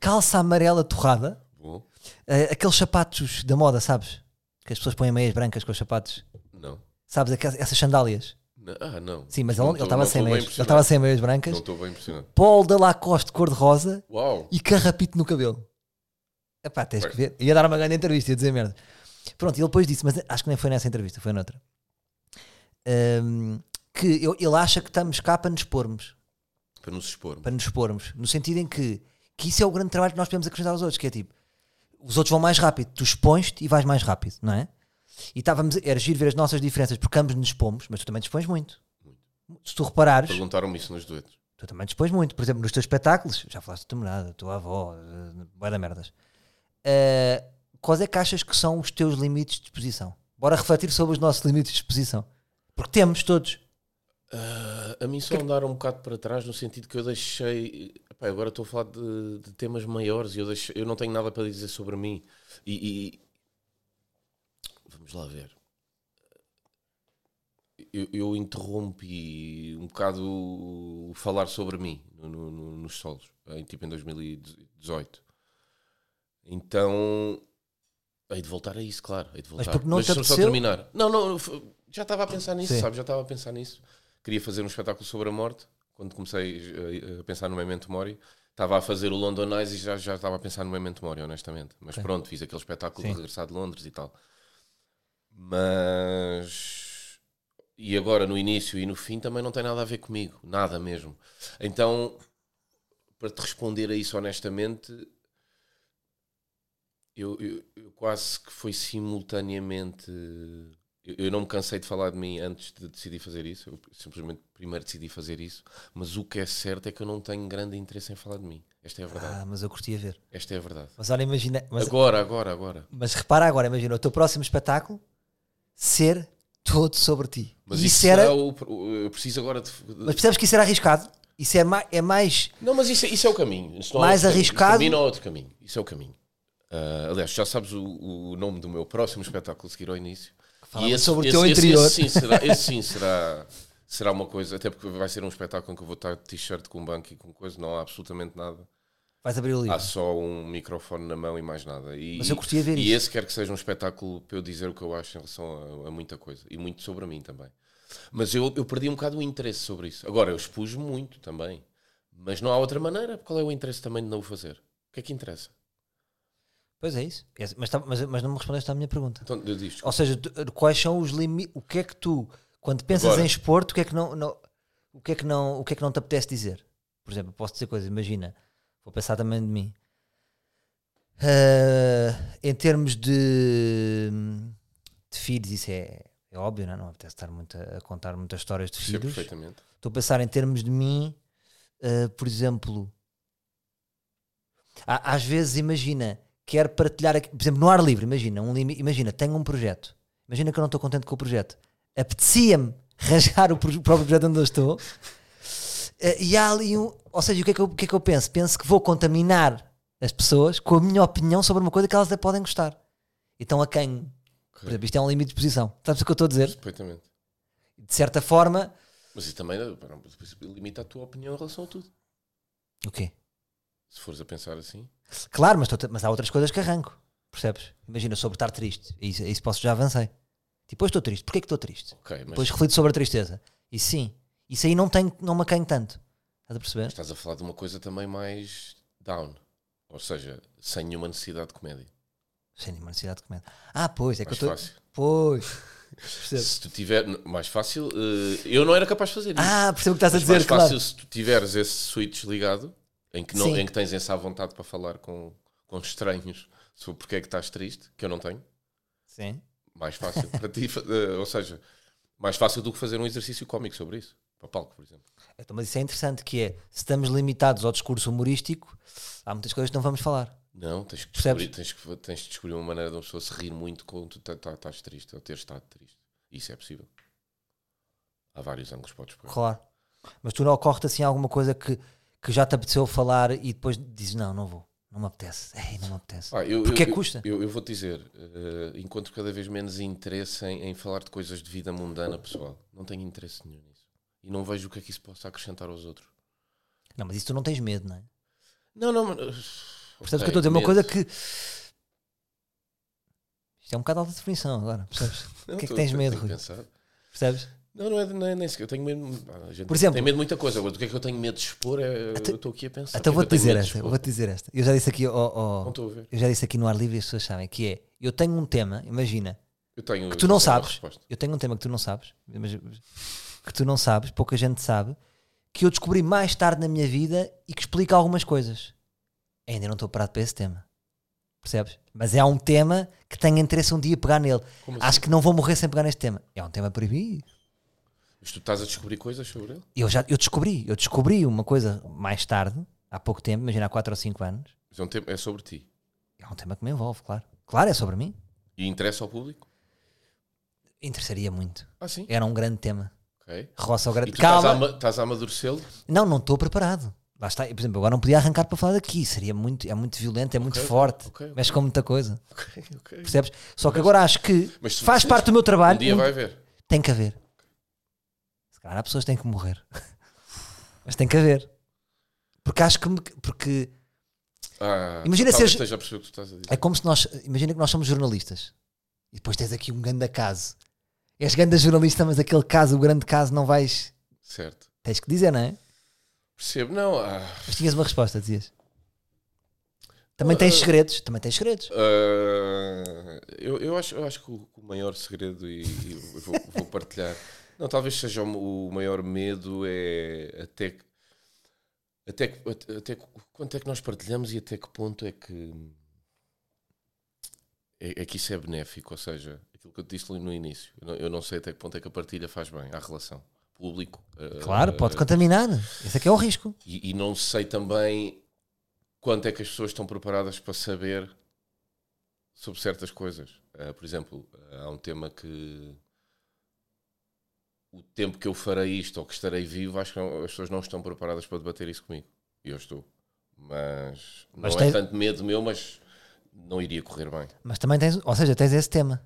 calça amarela torrada, eh, aqueles sapatos da moda, sabes? Que as pessoas põem meias brancas com os sapatos, não. sabes? Aquelas- essas sandálias. Não, Ah, não. Sim, mas Não ele estava sem meias. Ele estava sem meias brancas, Não estou bem impressionado. polo da Lacoste cor-de-rosa Uau! e carrapito no cabelo. Epá, tens que ver. Ia dar uma grande entrevista, ia dizer merda. Pronto, e ele depois disse, mas acho que nem foi nessa entrevista, foi noutra. Ahm, que eu- ele acha que estamos cá para nos expormos. Para nos expor. Para nos expormos. No sentido em que, que isso é o grande trabalho que nós podemos acrescentar aos outros, que é tipo, os outros vão mais rápido, tu expões-te e vais mais rápido, não é? E estávamos, era giro ver as nossas diferenças, porque ambos nos expomos, mas tu também dispões muito. Se tu reparares, Perguntaram-me isso nos duetos. Tu também dispões muito. Por exemplo, nos teus espetáculos, já falaste da tua namorada, da tua avó, vai da merdas. Uh, quais é que achas que são os teus limites de exposição? Bora refletir sobre os nossos limites de exposição. Porque temos todos. Ah, a mim só andaram um bocado para trás no sentido que eu deixei. Epá, agora estou a falar de, de temas maiores e eu, deixei- eu não tenho nada para dizer sobre mim. E, e- vamos lá ver. Eu, eu interrompi um bocado o falar sobre mim no- no- no- nos solos, em, tipo em 2018. Então. Hei de voltar a isso, claro. Hei de voltar. porque não te deixa-me só apeteceu? terminar. Não, não, já estava a pensar nisso, Sim. sabe? Já estava a pensar nisso. Queria fazer um espetáculo sobre a morte. Quando comecei eh, a pensar no Memento Mori, estava a fazer o London Eyes e já, já estava a pensar no Memento Mori, honestamente. Mas pronto, fiz aquele espetáculo Sim. de regressar de Londres e tal. Mas. E agora, no início e no fim, também não tem nada a ver comigo. Nada mesmo. Então, para te responder a isso honestamente, eu, eu- eu quase que foi simultaneamente. Eu, eu não me cansei de falar de mim antes de decidir fazer isso. Eu simplesmente primeiro decidi fazer isso. Mas o que é certo é que eu não tenho grande interesse em falar de mim. Esta é a verdade. Ah, mas eu curtia ver. Esta é a verdade. Mas olha, imagina. Mas, Agora, agora, agora. mas repara agora, imagina o teu próximo espetáculo ser todo sobre ti. Mas isso, isso era. o, Eu preciso agora de. Mas percebes que isso era arriscado? Isso é, mais, é mais. Não, mas isso, é- isso é o caminho. Isso há Mais caminho. arriscado? Mim não há outro caminho. Isso é o caminho. Ah, aliás, já sabes o, o nome do meu próximo espetáculo seguir ao início. Falava sobre o teu interior. Esse, sim, será, esse sim será, será uma coisa, até porque vai ser um espetáculo em que eu vou estar de t-shirt com banco e com coisa, não há absolutamente nada. Vais abrir o livro. Há só um microfone na mão e mais nada. E, Mas eu curtia ver e isso. esse quer que seja um espetáculo para eu dizer o que eu acho em relação a, a muita coisa. E muito sobre mim também. Mas eu, eu perdi um bocado o interesse sobre isso. Agora, eu expus muito também. Mas não há outra maneira. Qual é o interesse também de não o fazer? O que é que interessa? Pois é isso. É- Mas, tá- mas, mas não me respondeste à minha pergunta. Então, eu digo, Ou seja, tu- quais são os limites? O que é que tu, quando pensas Agora. em esporte, o que é que não, não- o que é que não, o que é que não te apetece dizer? Por exemplo, posso dizer coisas. Imagina, vou pensar também de mim. Ah, em termos de, de filhos, isso é, é óbvio, não, é? não apetece estar muito a, a contar muitas histórias de filhos. perfeitamente. Estou a pensar em termos de mim, ah, por exemplo, às vezes imagina, quero partilhar, aqui- por exemplo, no ar livre, imagina, um imagina, tenho um projeto, imagina que eu não estou contente com o projeto, apetecia-me rasgar o, próprio projeto onde eu estou, eh, e há ali um, ou seja, o que, é que eu, o que é que eu penso? Penso que vou contaminar as pessoas com a minha opinião sobre uma coisa que elas até podem gostar. Então a quem? Por exemplo, isto é um limite de posição. Sabes o que eu estou a dizer? Perfeitamente. De certa forma, Mas isso também eh, limita a tua opinião em relação a tudo. o quê? Se fores a pensar assim. Claro, mas, tô- mas há outras coisas que arranco. Percebes? Imagina sobre estar triste. Isso, isso posso já avancei. Tipo, hoje estou triste. Porquê que estou triste? Ok, mas Depois reflito sobre a tristeza. E sim, isso aí não, tem, não me acanho tanto. Estás a perceber? estás a falar de uma coisa também mais down. Ou seja, sem nenhuma necessidade de comédia. Sem nenhuma necessidade de comédia. Ah, pois, é que Mais eu estou. fácil. Pois. Percebes? Se tu tiver. Mais fácil. eh, eu não era capaz de fazer isso. Ah, percebo o que estás a dizer, mais claro. fácil se tu tiveres esse switch ligado, em que, não, Sim. em que tens essa vontade para falar com, com estranhos sobre porque é que estás triste, que eu não tenho. Sim. Mais fácil para ti. eh, ou seja, mais fácil do que fazer um exercício cómico sobre isso. Para palco, por exemplo. Então, mas isso é interessante, que é, se estamos limitados ao discurso humorístico, há muitas coisas que não vamos falar. Não, tens que, descobrir, tens, que, tens de descobrir uma maneira de uma pessoa se rir muito quando tu tá- tá- estás triste ou ter estado triste. Isso é possível. Há vários ângulos que podes pôr. Claro. Mas tu não ocorre-te assim alguma coisa que, que já te apeteceu falar e depois dizes, não, não vou, não me apetece. Ei, não me apetece. Ah, eu, Porque eu, é custa? Eu, eu vou-te dizer, eh, encontro cada vez menos interesse em, em falar de coisas de vida mundana pessoal. Não tenho interesse nenhum nisso. E não vejo o que é que isso possa acrescentar aos outros. Não, mas isso tu não tens medo, não é? Não, não, mas. Percebes o que eu estou a dizer? Uma coisa que. Isto é um bocado alta definição agora, percebes? Não, que é que tens medo, Rui? pensado. Percebes? Não, não é, não é nem sequer. Eu tenho medo. Por exemplo- tem medo de muita coisa. Agora, do que é que eu tenho medo de expor? É, Até- eu estou aqui a pensar. Então vou-te tenho dizer esta, vou-te dizer esta. Eu já disse aqui, ó, ó, Não a ver. eu já disse aqui no ar livre e as pessoas sabem, que é, eu tenho um tema, imagina, Eu tenho, que tu não tenho sabes, eu tenho um tema que tu não sabes, mas- que tu não sabes, pouca gente sabe, que eu descobri mais tarde na minha vida e que explica algumas coisas. Ainda não estou parado para esse tema. Percebes? Mas é um tema que tenho interesse um dia pegar nele. Como assim? Acho que não vou morrer sem pegar neste tema. É um tema proibido. Mas tu estás a descobrir coisas sobre ele? Eu já eu descobri, eu descobri uma coisa mais tarde, há pouco tempo, imagina há 4 ou 5 anos. Mas é, um tema, é sobre ti. É um tema que me envolve, claro. Claro, é sobre mim. E interessa ao público? Interessaria muito. Ah, sim. Era um grande tema. Ok. Roça ao grande. tu estás a, Calma. estás a amadurecê-lo? Não, não estou preparado. Lá está. Por exemplo, agora não podia arrancar para falar daqui. Seria muito, é muito violento, é muito Ok, forte. ok, ok. Mexe com muita coisa. Ok, ok. Percebes? Só que agora acho que faz parte do meu trabalho. Um dia vai haver. Tem que haver. Se calhar há pessoas que têm que morrer. Mas tem que haver. Porque acho que. me- Porque Ah, Imagina talvez seres- esteja a perceber o que tu estás a dizer. é como se nós. Imagina que nós somos jornalistas. E depois tens aqui um grande caso. És grande jornalista, mas aquele caso, o grande caso, não vais. Certo. Tens que dizer, não é? Percebo. Não, ah, Mas tinhas uma resposta, dizias. Também tens Ah. segredos. Também tens segredos. ah, eu, eu, acho, eu acho que o, o maior segredo, e, e vou, vou partilhar, não, talvez seja o, o maior medo é até que, até, que- até, quanto é que nós partilhamos e até que ponto é que é, é que isso é benéfico, ou seja, aquilo que eu te disse ali no início, eu não, eu não sei até que ponto é que a partilha faz bem à relação público. ah, Claro, pode contaminar. Esse é que é o risco. E, e não sei também quanto é que as pessoas estão preparadas para saber sobre certas coisas. Ah, por exemplo, há um tema que o tempo que eu farei isto ou que estarei vivo, acho que não- as pessoas não estão preparadas para debater isso comigo. E eu estou. Mas não Mas é tanto medo meu, mas não iria correr bem. Mas também tens. Ou seja, tens esse tema.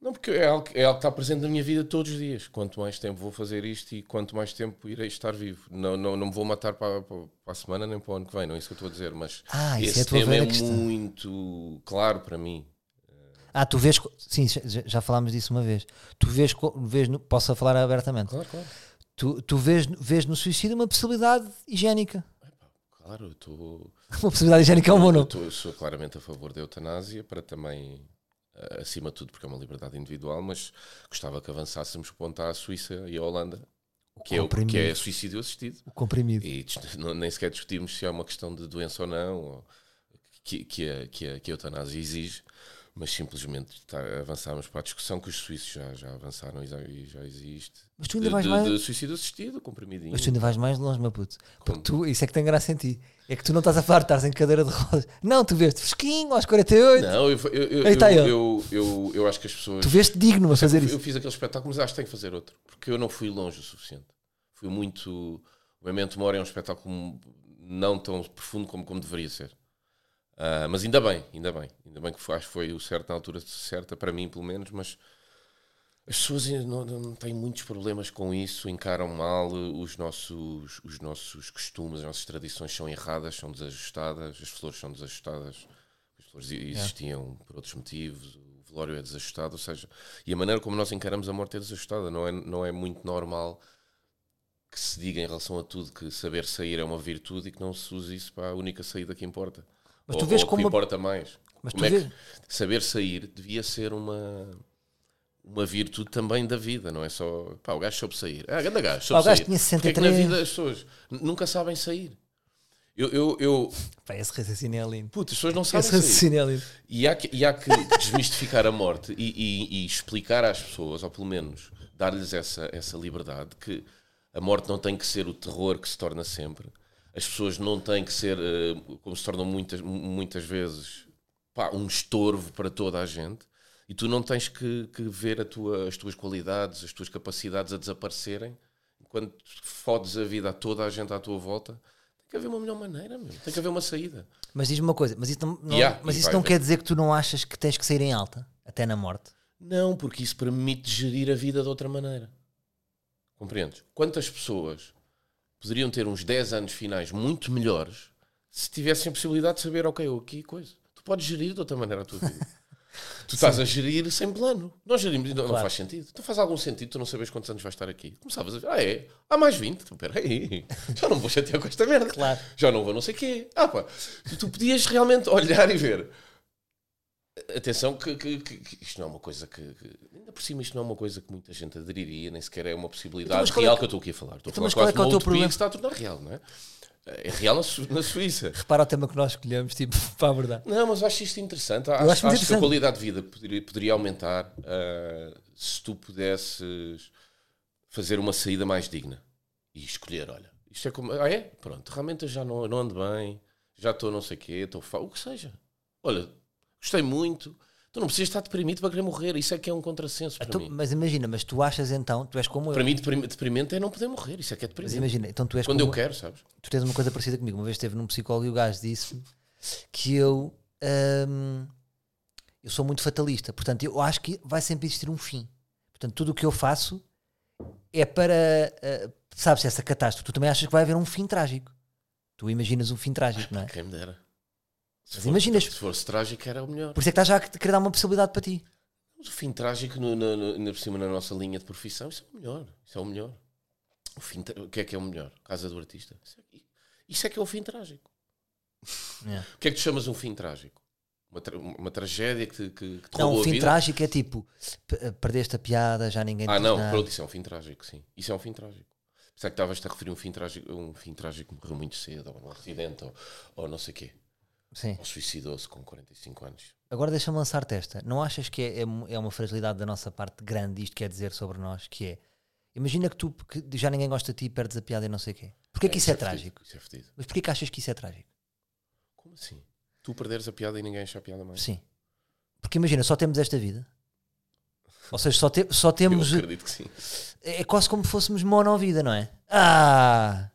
Não, porque é algo, é algo que está presente na minha vida todos os dias. Quanto mais tempo vou fazer isto e quanto mais tempo irei estar vivo. Não, não, não me vou matar para, para, para a semana nem para o ano que vem, não é isso que eu estou a dizer. Mas Ah, isso esse é tema é questão. muito claro para mim. Ah, tu vês. Sim, já, já falámos disso uma vez. Tu vês. vês no, posso falar abertamente. Claro, claro. Tu, tu vês, vês no suicídio uma possibilidade higiênica. Claro, eu estou. Uma possibilidade higiênica é um bom Eu, nome. estou- eu sou claramente a favor da eutanásia, para também, acima de tudo, porque é uma liberdade individual, mas gostava que avançássemos ponto à Suíça e à Holanda, que é, o, que é suicídio assistido. O comprimido. E não- nem sequer discutimos se é uma questão de doença ou não, ou que, que, a, que, a, que a eutanásia exige, mas simplesmente tá, avançarmos para a discussão que os suíços já, já avançaram e já, e já existe. Mas tu ainda de, vais de- mais. de suicídio assistido, comprimidinho. Mas tu ainda vais mais longe, meu puto. Porque tu, isso é que tem graça em ti. É que tu não estás a falar, estás em cadeira de rodas. Não, tu vês-te fresquinho aos 48. Não, eu, eu, eu, Aí tá eu, eu, eu, eu acho que as pessoas. Tu vês-te digno a fazer eu, isso. eu fiz aquele espetáculo, mas acho que tenho que fazer outro, porque eu não fui longe o suficiente. Fui muito. O Memento Mori é um espetáculo não tão profundo como, como deveria ser. Ah, mas ainda bem, ainda bem. Ainda bem que foi, acho que foi o certo na altura certa, para mim pelo menos, mas As pessoas não, não têm muitos problemas com isso, encaram mal os nossos, os nossos costumes, as nossas tradições são erradas, são desajustadas, as flores são desajustadas, as flores existiam por outros motivos, o velório é desajustado, ou seja, e a maneira como nós encaramos a morte é desajustada, não é, não é muito normal que se diga em relação a tudo que saber sair é uma virtude e que não se use isso para a única saída que importa. Mas tu vês ou como que importa mais. Mas como tu é vês... que saber sair devia ser uma uma virtude também da vida, não é só pá, o gajo soube sair. Ah, grande gajo, soube o gajo sair. tinha Porque é que 63. na vida as pessoas nunca sabem sair. Eu, eu, eu Pá, esse raciocínio é lindo. puto, as pessoas não sabem Esse sair. raciocínio é lindo. E há que, e há que desmistificar a morte e, e- e explicar às pessoas, ou pelo menos dar-lhes essa, essa liberdade, que a morte não tem que ser o terror que se torna sempre. As pessoas não têm que ser, eh, como se tornam muitas, muitas vezes, pá, um estorvo para toda a gente. E tu não tens que, que ver tua- as tuas qualidades, as tuas capacidades a desaparecerem. Enquanto fodes a vida a toda a gente à tua volta, tem que haver uma melhor maneira, meu. tem que haver uma saída. Mas diz-me uma coisa, mas isso não, não- há, mas isso não quer dizer que tu não achas que tens que sair em alta, até na morte. Não, porque isso permite gerir a vida de outra maneira. Compreendes? Quantas pessoas poderiam ter uns 10 anos finais muito melhores se tivessem a possibilidade de saber, ok, eu aqui coisa. Tu podes gerir de outra maneira a tua vida. tu estás a gerir sem plano. Nós gerimos, não, não Claro. faz sentido. Então faz algum sentido tu não sabes quantos anos vais estar aqui. Começavas a ver, ah é? Há mais 20. Então, Espera aí, já não vou chatear com esta merda. Claro. Já não vou não sei o quê. Ah pá, tu, tu podias realmente olhar e ver. Atenção que, que- que- isto não é uma coisa que, que- Ainda por cima isto não é uma coisa que muita gente aderiria, nem sequer é uma Então, possibilidade mas qual é real que- que eu estou aqui a falar. Estou Então, a mas falar qual é é o teu problema? que se está a tornar real, não é? É real na, su- na Suíça. Repara o tema que nós escolhemos, tipo, para abordar. Não, mas eu acho isto interessante. Acho, acho acho, muito que a interessante. qualidade de vida poderia, poderia aumentar ah, se tu pudesses fazer uma saída mais digna e escolher, olha, isto é como. Ah, é? Pronto, realmente eu já não, não ando bem, já estou não sei o quê, estou o que seja. Olha, gostei muito. Tu não precisas estar deprimido para querer morrer. Isso é que é um contrassenso para Então, mim. mas imagina, mas tu achas então, tu és como Para eu. mim, deprim- deprimente é não poder morrer. Isso é que é Mas deprimente. imagina, então tu és Quando como eu quero, sabes? tu tens uma coisa parecida comigo. Uma vez esteve num psicólogo e o gajo disse que eu hum, eu sou muito fatalista. Portanto, eu acho que vai sempre existir um fim. Portanto, tudo o que eu faço é para uh, sabes essa catástrofe. Tu também achas que vai haver um fim trágico. Tu imaginas um fim trágico, não é? Quem me dera. Se Mas imaginas- Se fosse trágico, era o melhor. Por isso é que estás já a querer dar uma possibilidade para ti. Mas o fim trágico, no, no, no- ainda por cima na nossa linha de profissão, isso é o melhor. Isso é o melhor. O, fim, o que é que é o melhor? Casa do artista. Isso é, isso é que é o fim trágico. Yeah. O que é que tu chamas um fim trágico? Uma, tra- uma tragédia que, te- que, que te Não, a fim trágico é tipo p- perdeste a piada, já ninguém Ah, não, nada. pronto, isso é um fim trágico, sim. Isso é um fim trágico. Será que estavas-te a referir um fim trágico, um fim trágico que morreu muito cedo, ou num acidente, ou, ou não sei o quê. Sim. Ou suicidou-se com 45 anos. Agora deixa-me lançar-te esta. Não achas que é, é, é uma fragilidade da nossa parte grande isto quer dizer sobre nós? Que é, imagina que tu que já ninguém gosta de ti, perdes a piada e não sei o quê. Porquê que isso é, fedido, trágico? Isso é fedido. Mas porquê que achas que isso é trágico? Como assim? Tu perderes a piada e ninguém acha a piada mais? Sim. Porque imagina, só temos esta vida. Ou seja, só, te- só Eu temos. acredito que sim. É quase como fôssemos monovida, não é? Ah!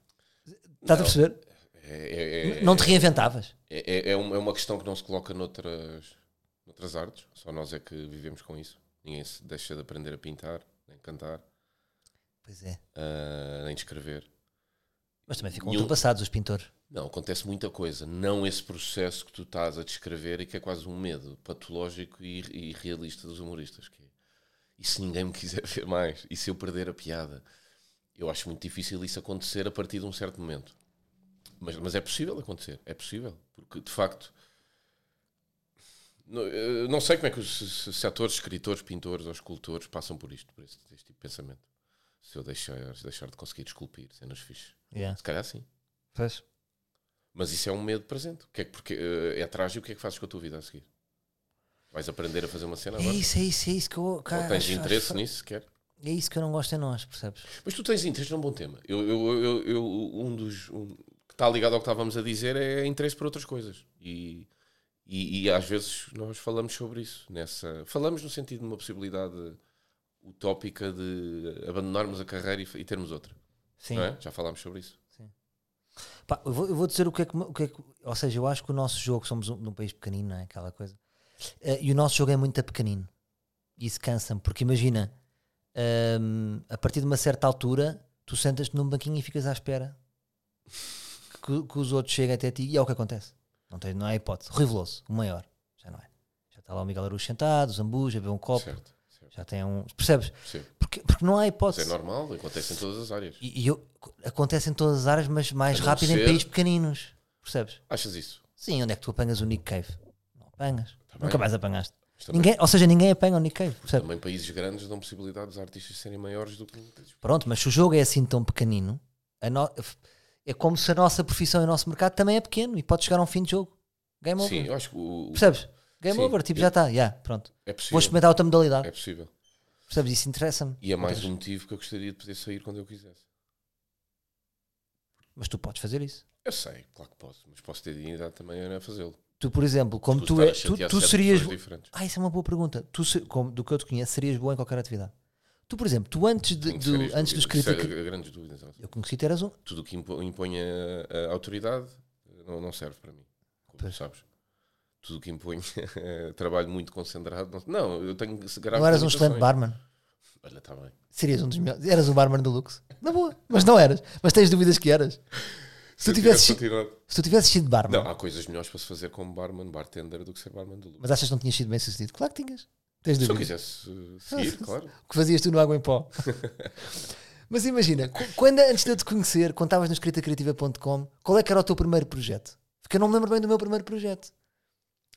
Estás a perceber? É, é- é- Não te reinventavas. É, é, é uma, é uma questão que não se coloca noutras, noutras artes. Só nós é que vivemos com isso. Ninguém se deixa de aprender a pintar, nem cantar, Pois é. ah, nem de escrever. Mas também ficam ultrapassados os pintores. Não, acontece muita coisa. Não esse processo que tu estás a descrever e que é quase um medo patológico e, e realista dos humoristas. Que é, e se ninguém me quiser ver mais? E se eu perder a piada? Eu acho muito difícil isso acontecer a partir de um certo momento. Mas, mas é possível acontecer. É possível. Porque, de facto... Não, não sei como é que os se, atores, escritores, pintores ou escultores passam por isto, por este, este tipo de pensamento. Se eu deixar, deixar de conseguir esculpir cenas fixes. Yeah. Se calhar sim. Pois. Mas isso é um medo presente. O que é que, porque eh, é trágico, o que é que fazes com a tua vida a seguir? Vais aprender a fazer uma cena É agora? isso, é isso, é isso que eu. Ou cara, tens acho- interesse acho- nisso sequer? É isso que eu não gosto em nós, percebes? Mas tu tens interesse num bom tema. Eu, eu, eu, eu- um dos. um- está ligado ao que estávamos a dizer é interesse por outras coisas. E, e, e às vezes nós falamos sobre isso. Nessa, falamos no sentido de uma possibilidade utópica de abandonarmos a carreira e, e termos outra. Sim. Não é? Já falámos sobre isso. Pá, eu, vou, eu vou dizer o que, é que, o que é que. Ou seja, eu acho que o nosso jogo, somos um, num país pequenino, não é? Aquela coisa. Eh, e o nosso jogo é muito pequenino. E isso cansa-me, porque imagina, hum, a partir de uma certa altura, tu sentas-te num banquinho e ficas à espera que, que os outros cheguem até ti e é o que acontece. Não, tem, não há hipótese. Rui Veloso, o maior, já não é. Já está lá o Miguel Araújo sentado, o Zambuja, a beber um copo, Certo, certo. já tem um. Percebes? Porque, porque não há Isso é hipótese. normal, acontece em todas as áreas. E, e eu, acontece em todas as áreas, mas mais rápido em países pequeninos. Percebes? Achas isso? Sim, onde é que tu apanhas o Nick Cave? Não apanhas. Tá Nunca mais apanhaste. Também, Ninguém, ou seja, ninguém apanha o Nick Cave. Percebes? também países grandes dão possibilidade dos artistas serem maiores do que Pronto, mas se o jogo é assim tão pequenino, a no- é como se a nossa profissão e o nosso mercado também é pequeno e pode chegar a um fim de jogo. Game over. Sim, eu acho que o, Percebes? Game Sim, over, tipo, eu- já está, já, pronto. é Vou possível. experimentar outra modalidade. É possível. Percebes? Isso interessa-me. E é mais um motivo que eu gostaria de poder sair quando eu quisesse. Mas tu podes fazer isso. Eu sei, claro que posso, mas posso ter dignidade também a fazer-lo. Tu, por exemplo, como tu, a é, tu, tu serias. Ah, isso é uma boa pergunta. Tu, como, do que eu te conheço, serias boa em qualquer atividade. Tu, por exemplo, tu antes, de, do, sérias antes do dúvidas. escrita. Sério, grandes dúvidas. Eu conheci-te, eras um. Tudo o que impõe a, a autoridade não, não serve para mim. Como Pois. tu sabes. Tudo o que impõe trabalho muito concentrado. Não, não, eu tenho graves Não eras um excelente barman. Olha, está bem. Serias um dos melhores. Eras um barman do luxo. Na boa. Mas não eras. Mas tens dúvidas que eras. Se tu tivesses, continuado- se tu tivesses sido barman, Não, há coisas melhores para se fazer como barman, bartender, do que ser barman do luxo. mas achas que não tinhas sido bem sucedido? Claro que tinhas. Tens Se eu quisesse seguir, claro. O que fazias tu no Água em Pó. mas imagina, qu- quando antes de eu te conhecer, quando estavas no escritacriativa.com, qual é que era o teu primeiro projeto? Porque eu não me lembro bem do meu primeiro projeto.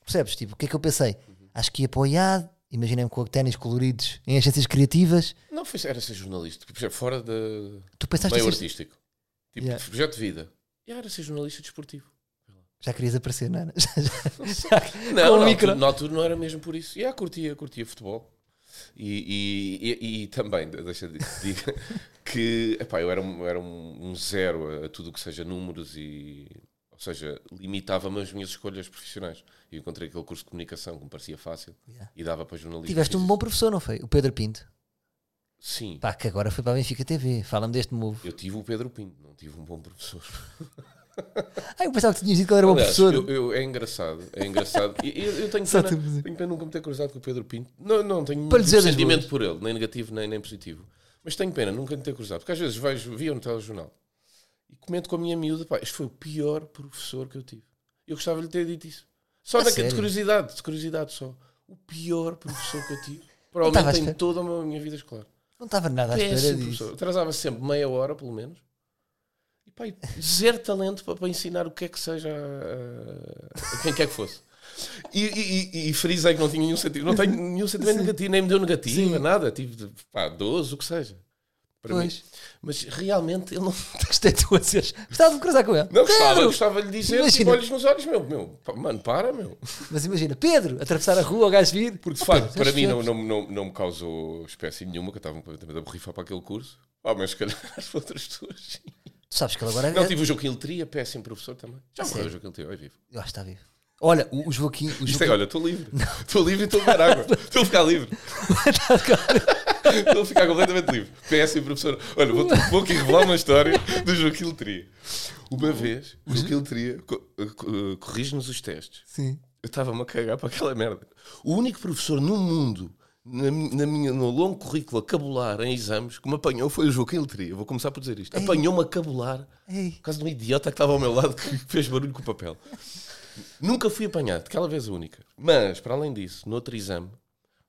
Percebes? Tipo, o que é que eu pensei? Uhum. Acho que ia para o IAD, imaginei-me com ténis coloridos em agências criativas. Não, foi, era ser jornalista. Exemplo, fora de Tu pensaste meio ser- artístico. Tipo, Yeah. projeto de vida. E era ser jornalista desportivo. Já querias aparecer, não era? Já- já- Não, o na micro. na altura não era mesmo por isso. E yeah, curtia, curtia futebol. E, e, e, e também, de- deixa de dizer que epá, eu era, um, era um, um zero a, a tudo o que seja números e. Ou seja, limitava-me as minhas escolhas profissionais. E encontrei aquele curso de comunicação que me parecia fácil Yeah. e dava para jornalismo. Tiveste um bom professor, não foi? O Pedro Pinto. Sim, Pá, que agora foi para a Benfica TV. Fala-me deste move. eu tive o Pedro Pinto, não tive um bom professor. Ah, eu pensava que tinhas dito que ele era bom Aliás, professor. eu- eu- é engraçado, é engraçado. Eu, eu tenho, pena, te- tenho pena nunca me ter cruzado com o Pedro Pinto. Não, não tenho Para nenhum sentimento por ele, nem negativo nem, nem positivo. Mas tenho pena nunca me ter cruzado, porque às vezes vejo, via no telejornal e comento com a minha miúda, pá, este foi o pior professor que eu tive. Eu gostava de lhe ter dito isso. Só A da, de curiosidade, de curiosidade só. O pior professor que eu tive. Provavelmente em toda a minha- vida escolar. Não estava nada à espera disso. Atrasava sempre meia hora, pelo menos. E zero talento para, para ensinar o que é que seja a, a quem quer que fosse. E, e, e, frisei que não tinha nenhum sentido. Não tenho nenhum sentimento negativo, nem me deu negativa, nada. Tive pá, 12, o que seja. Para mim. Pois. Mas realmente ele não. Gostei de tu a dizeres. Gostava de me cruzar com ele. Não gostava, Pedro! gostava de lhe dizer, Imagina. tipo, olhos nos olhos, meu, meu, mano, para, meu. Mas imagina, Pedro, atravessar a rua, o gajo vir. Porque de Oh, facto, Pedro, para mim não, não, não, não me causou espécie nenhuma, que eu estava completamente a borrifar para aquele curso. Ah, mas se calhar as outras pessoas. sim. Tu sabes que ele agora Não, é. tive o Joaquim Letria, péssimo professor também. Já morreu sério? o Joaquim Letria, é vivo. Eu acho que está vivo. Olha, o, o Joaquim. O Isto é, Joaquim... olha, estou livre. Estou livre e estou a beber água. Estou a ficar livre. Estou a ficar completamente livre. Péssimo professor. Olha, vou, vou aqui revelar uma história do Joaquim Letria. Uma vez, o Joaquim Letria co- co- corrige-nos os testes. Sim. Eu estava-me a cagar para aquela merda. O único professor no mundo, na, na minha, no longo currículo a cabular em exames, que me apanhou foi o Joaquim Letria. Vou começar por dizer isto. Apanhou-me a cabular Ei. por causa de um idiota que estava ao meu lado que fez barulho com o papel. Nunca fui apanhado, aquela vez a única. Mas, para além disso, no outro exame,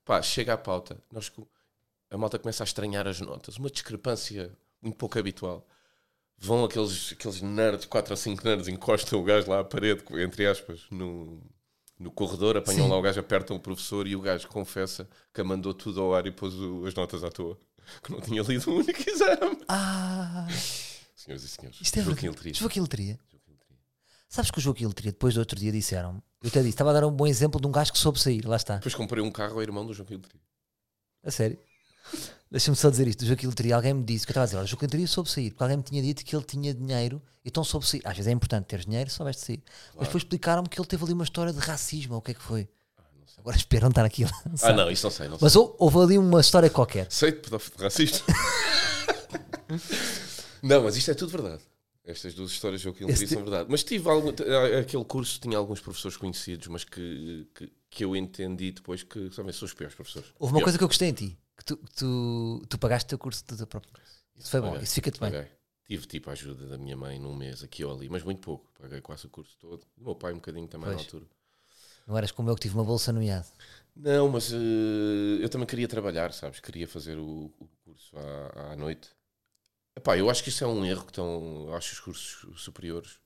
pá, chega à pauta, nós, a malta começa a estranhar as notas, uma discrepância muito pouco habitual. Vão aqueles, aqueles nerds, 4 ou 5 nerds, encostam o gajo lá à parede, entre aspas, no, no corredor, apanham Sim. lá o gajo, apertam o professor e o gajo confessa que mandou tudo ao ar e pôs o- as notas à toa. Que não tinha lido o único exame. Ah, Senhoras e senhores, isto é Joaquim Letria. Joaquim Letria. Sabes que o Joaquim Letria, depois do outro dia, disseram Eu até disse, estava a dar um bom exemplo de um gajo que soube sair. Lá está. Depois comprei um carro ao irmão do Joaquim Letria. A sério. Deixa-me só dizer isto. O Joaquim Letria, alguém me disse que eu estava a dizer: olha, o Joaquim Letria soube sair. Porque alguém me tinha dito que ele tinha dinheiro, então soube sair. Às vezes é importante ter dinheiro, soubeste sair. Mas depois explicaram-me que ele teve ali uma história de racismo, ou o que é que foi. Agora espero não estar aqui a Ah, não, isso não sei, não sei. Mas hou- houve ali uma história qualquer. Sei de racista. não, mas isto é tudo verdade. Estas duas histórias que eu ti- são verdade. Mas tive algum, aquele curso tinha alguns professores conhecidos, mas que, que, que eu entendi depois que também são os piores professores. Houve uma Pior. coisa que eu gostei em ti, tu, tu, tu pagaste o teu curso do teu próprio. Isso foi bom, Paguei, isso fica-te bem. paguei. Tive tipo a ajuda da minha mãe num mês aqui ou ali, mas muito pouco. Paguei quase o curso todo. Do meu pai um bocadinho também na Pois. altura. Não eras como eu que tive uma bolsa no IAD. Não, mas eh, eu também queria trabalhar, sabes? Queria fazer o, o curso à, à noite. Epá, eu acho que isso é um erro que estão. Acho os cursos superiores.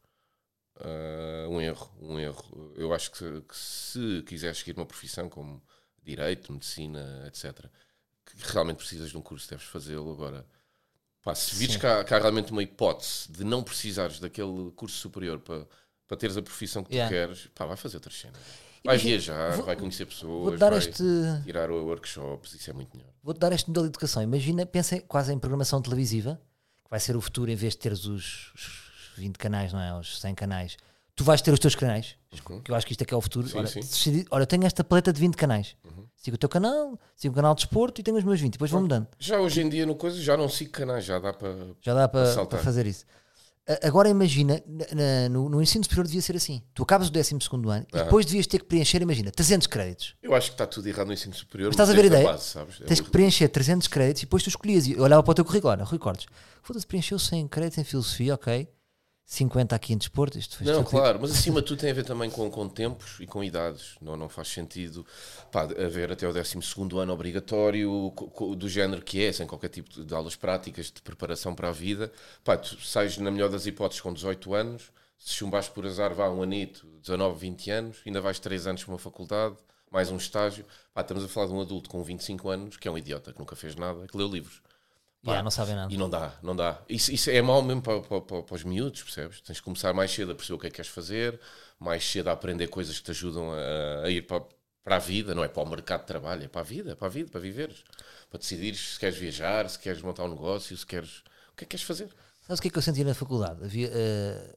ah, um erro, um erro. Eu acho que, que se quiseres seguir uma profissão como direito, medicina, etc., que realmente precisas de um curso, deves fazê-lo agora. Pá, se vires que há, que há realmente uma hipótese de não precisares daquele curso superior para, para teres a profissão que Yeah. tu queres, pá, vai fazer outras cenas. Vai Imagina, viajar, vou- vai conhecer pessoas, Vou-te dar vai este. tirar workshops, isso é muito melhor. Vou-te dar este modelo de educação. Imagina, pensa quase em programação televisiva, que vai ser o futuro em vez de teres os, os 20 canais, não é? Os 100 canais. Tu vais ter os teus canais, que eu acho que isto é que é o futuro. Sim, Olha, sim. decidi- olha, eu tenho esta paleta de 20 canais. Sigo o teu canal, sigo o canal de esporto e tenho os meus 20. Depois vou mudando. Já hoje em dia no coisa já não sigo canais, já dá para. Já dá para, para fazer isso. Agora imagina, na- na- no, no ensino superior devia ser assim. Tu acabas o 12 ano e Ah. depois devias ter que preencher, imagina, 300 créditos. Eu acho que está tudo errado no ensino superior. Estás a mas ver a ideia? Base? É Tens que preencher 300 créditos e depois tu escolhias. Eu olhava para o teu currículo, olha, Rui Cortes. Foda-se, preencheu 100 créditos em filosofia, ok. 50 aqui em desporto, isto fez Não, claro, mas acima de tudo tem a ver também com, com tempos e com idades. Não, não faz sentido pá, haver até o 12 ano obrigatório, do género que é, sem qualquer tipo de, de aulas práticas de preparação para a vida. Pá, tu sais, na melhor das hipóteses, com 18 anos, se chumbares por azar, vá um anito, 19, 20 anos, ainda vais 3 anos para uma faculdade, mais um estágio. Pá, estamos a falar de um adulto com 25 anos, que é um idiota, que nunca fez nada, que leu livros. Yeah, não sabem nada. E não dá, não dá. Isso, isso é mau mesmo para, para, para, os miúdos, percebes? Tens de começar mais cedo a perceber o que é que queres fazer, mais cedo a aprender coisas que te ajudam a, a ir para, para a vida, não é para o mercado de trabalho, é para a vida, para a vida, para viveres. Para decidires se queres viajar, se queres montar um negócio, se queres. O que é que queres fazer? Sabes o que é que eu sentia na faculdade? Havia, eh,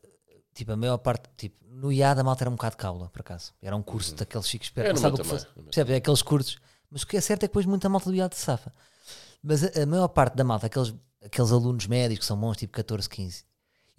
tipo, a maior parte, tipo, no IAD a malta era um bocado caula, por acaso. Era um curso daqueles chicos É, sabe o que fosse. Percebe? É aqueles cursos. Mas o que é certo é que depois muita malta do IAD se safa. Mas a, a maior parte da malta, aqueles, aqueles alunos médios que são bons, tipo 14, 15,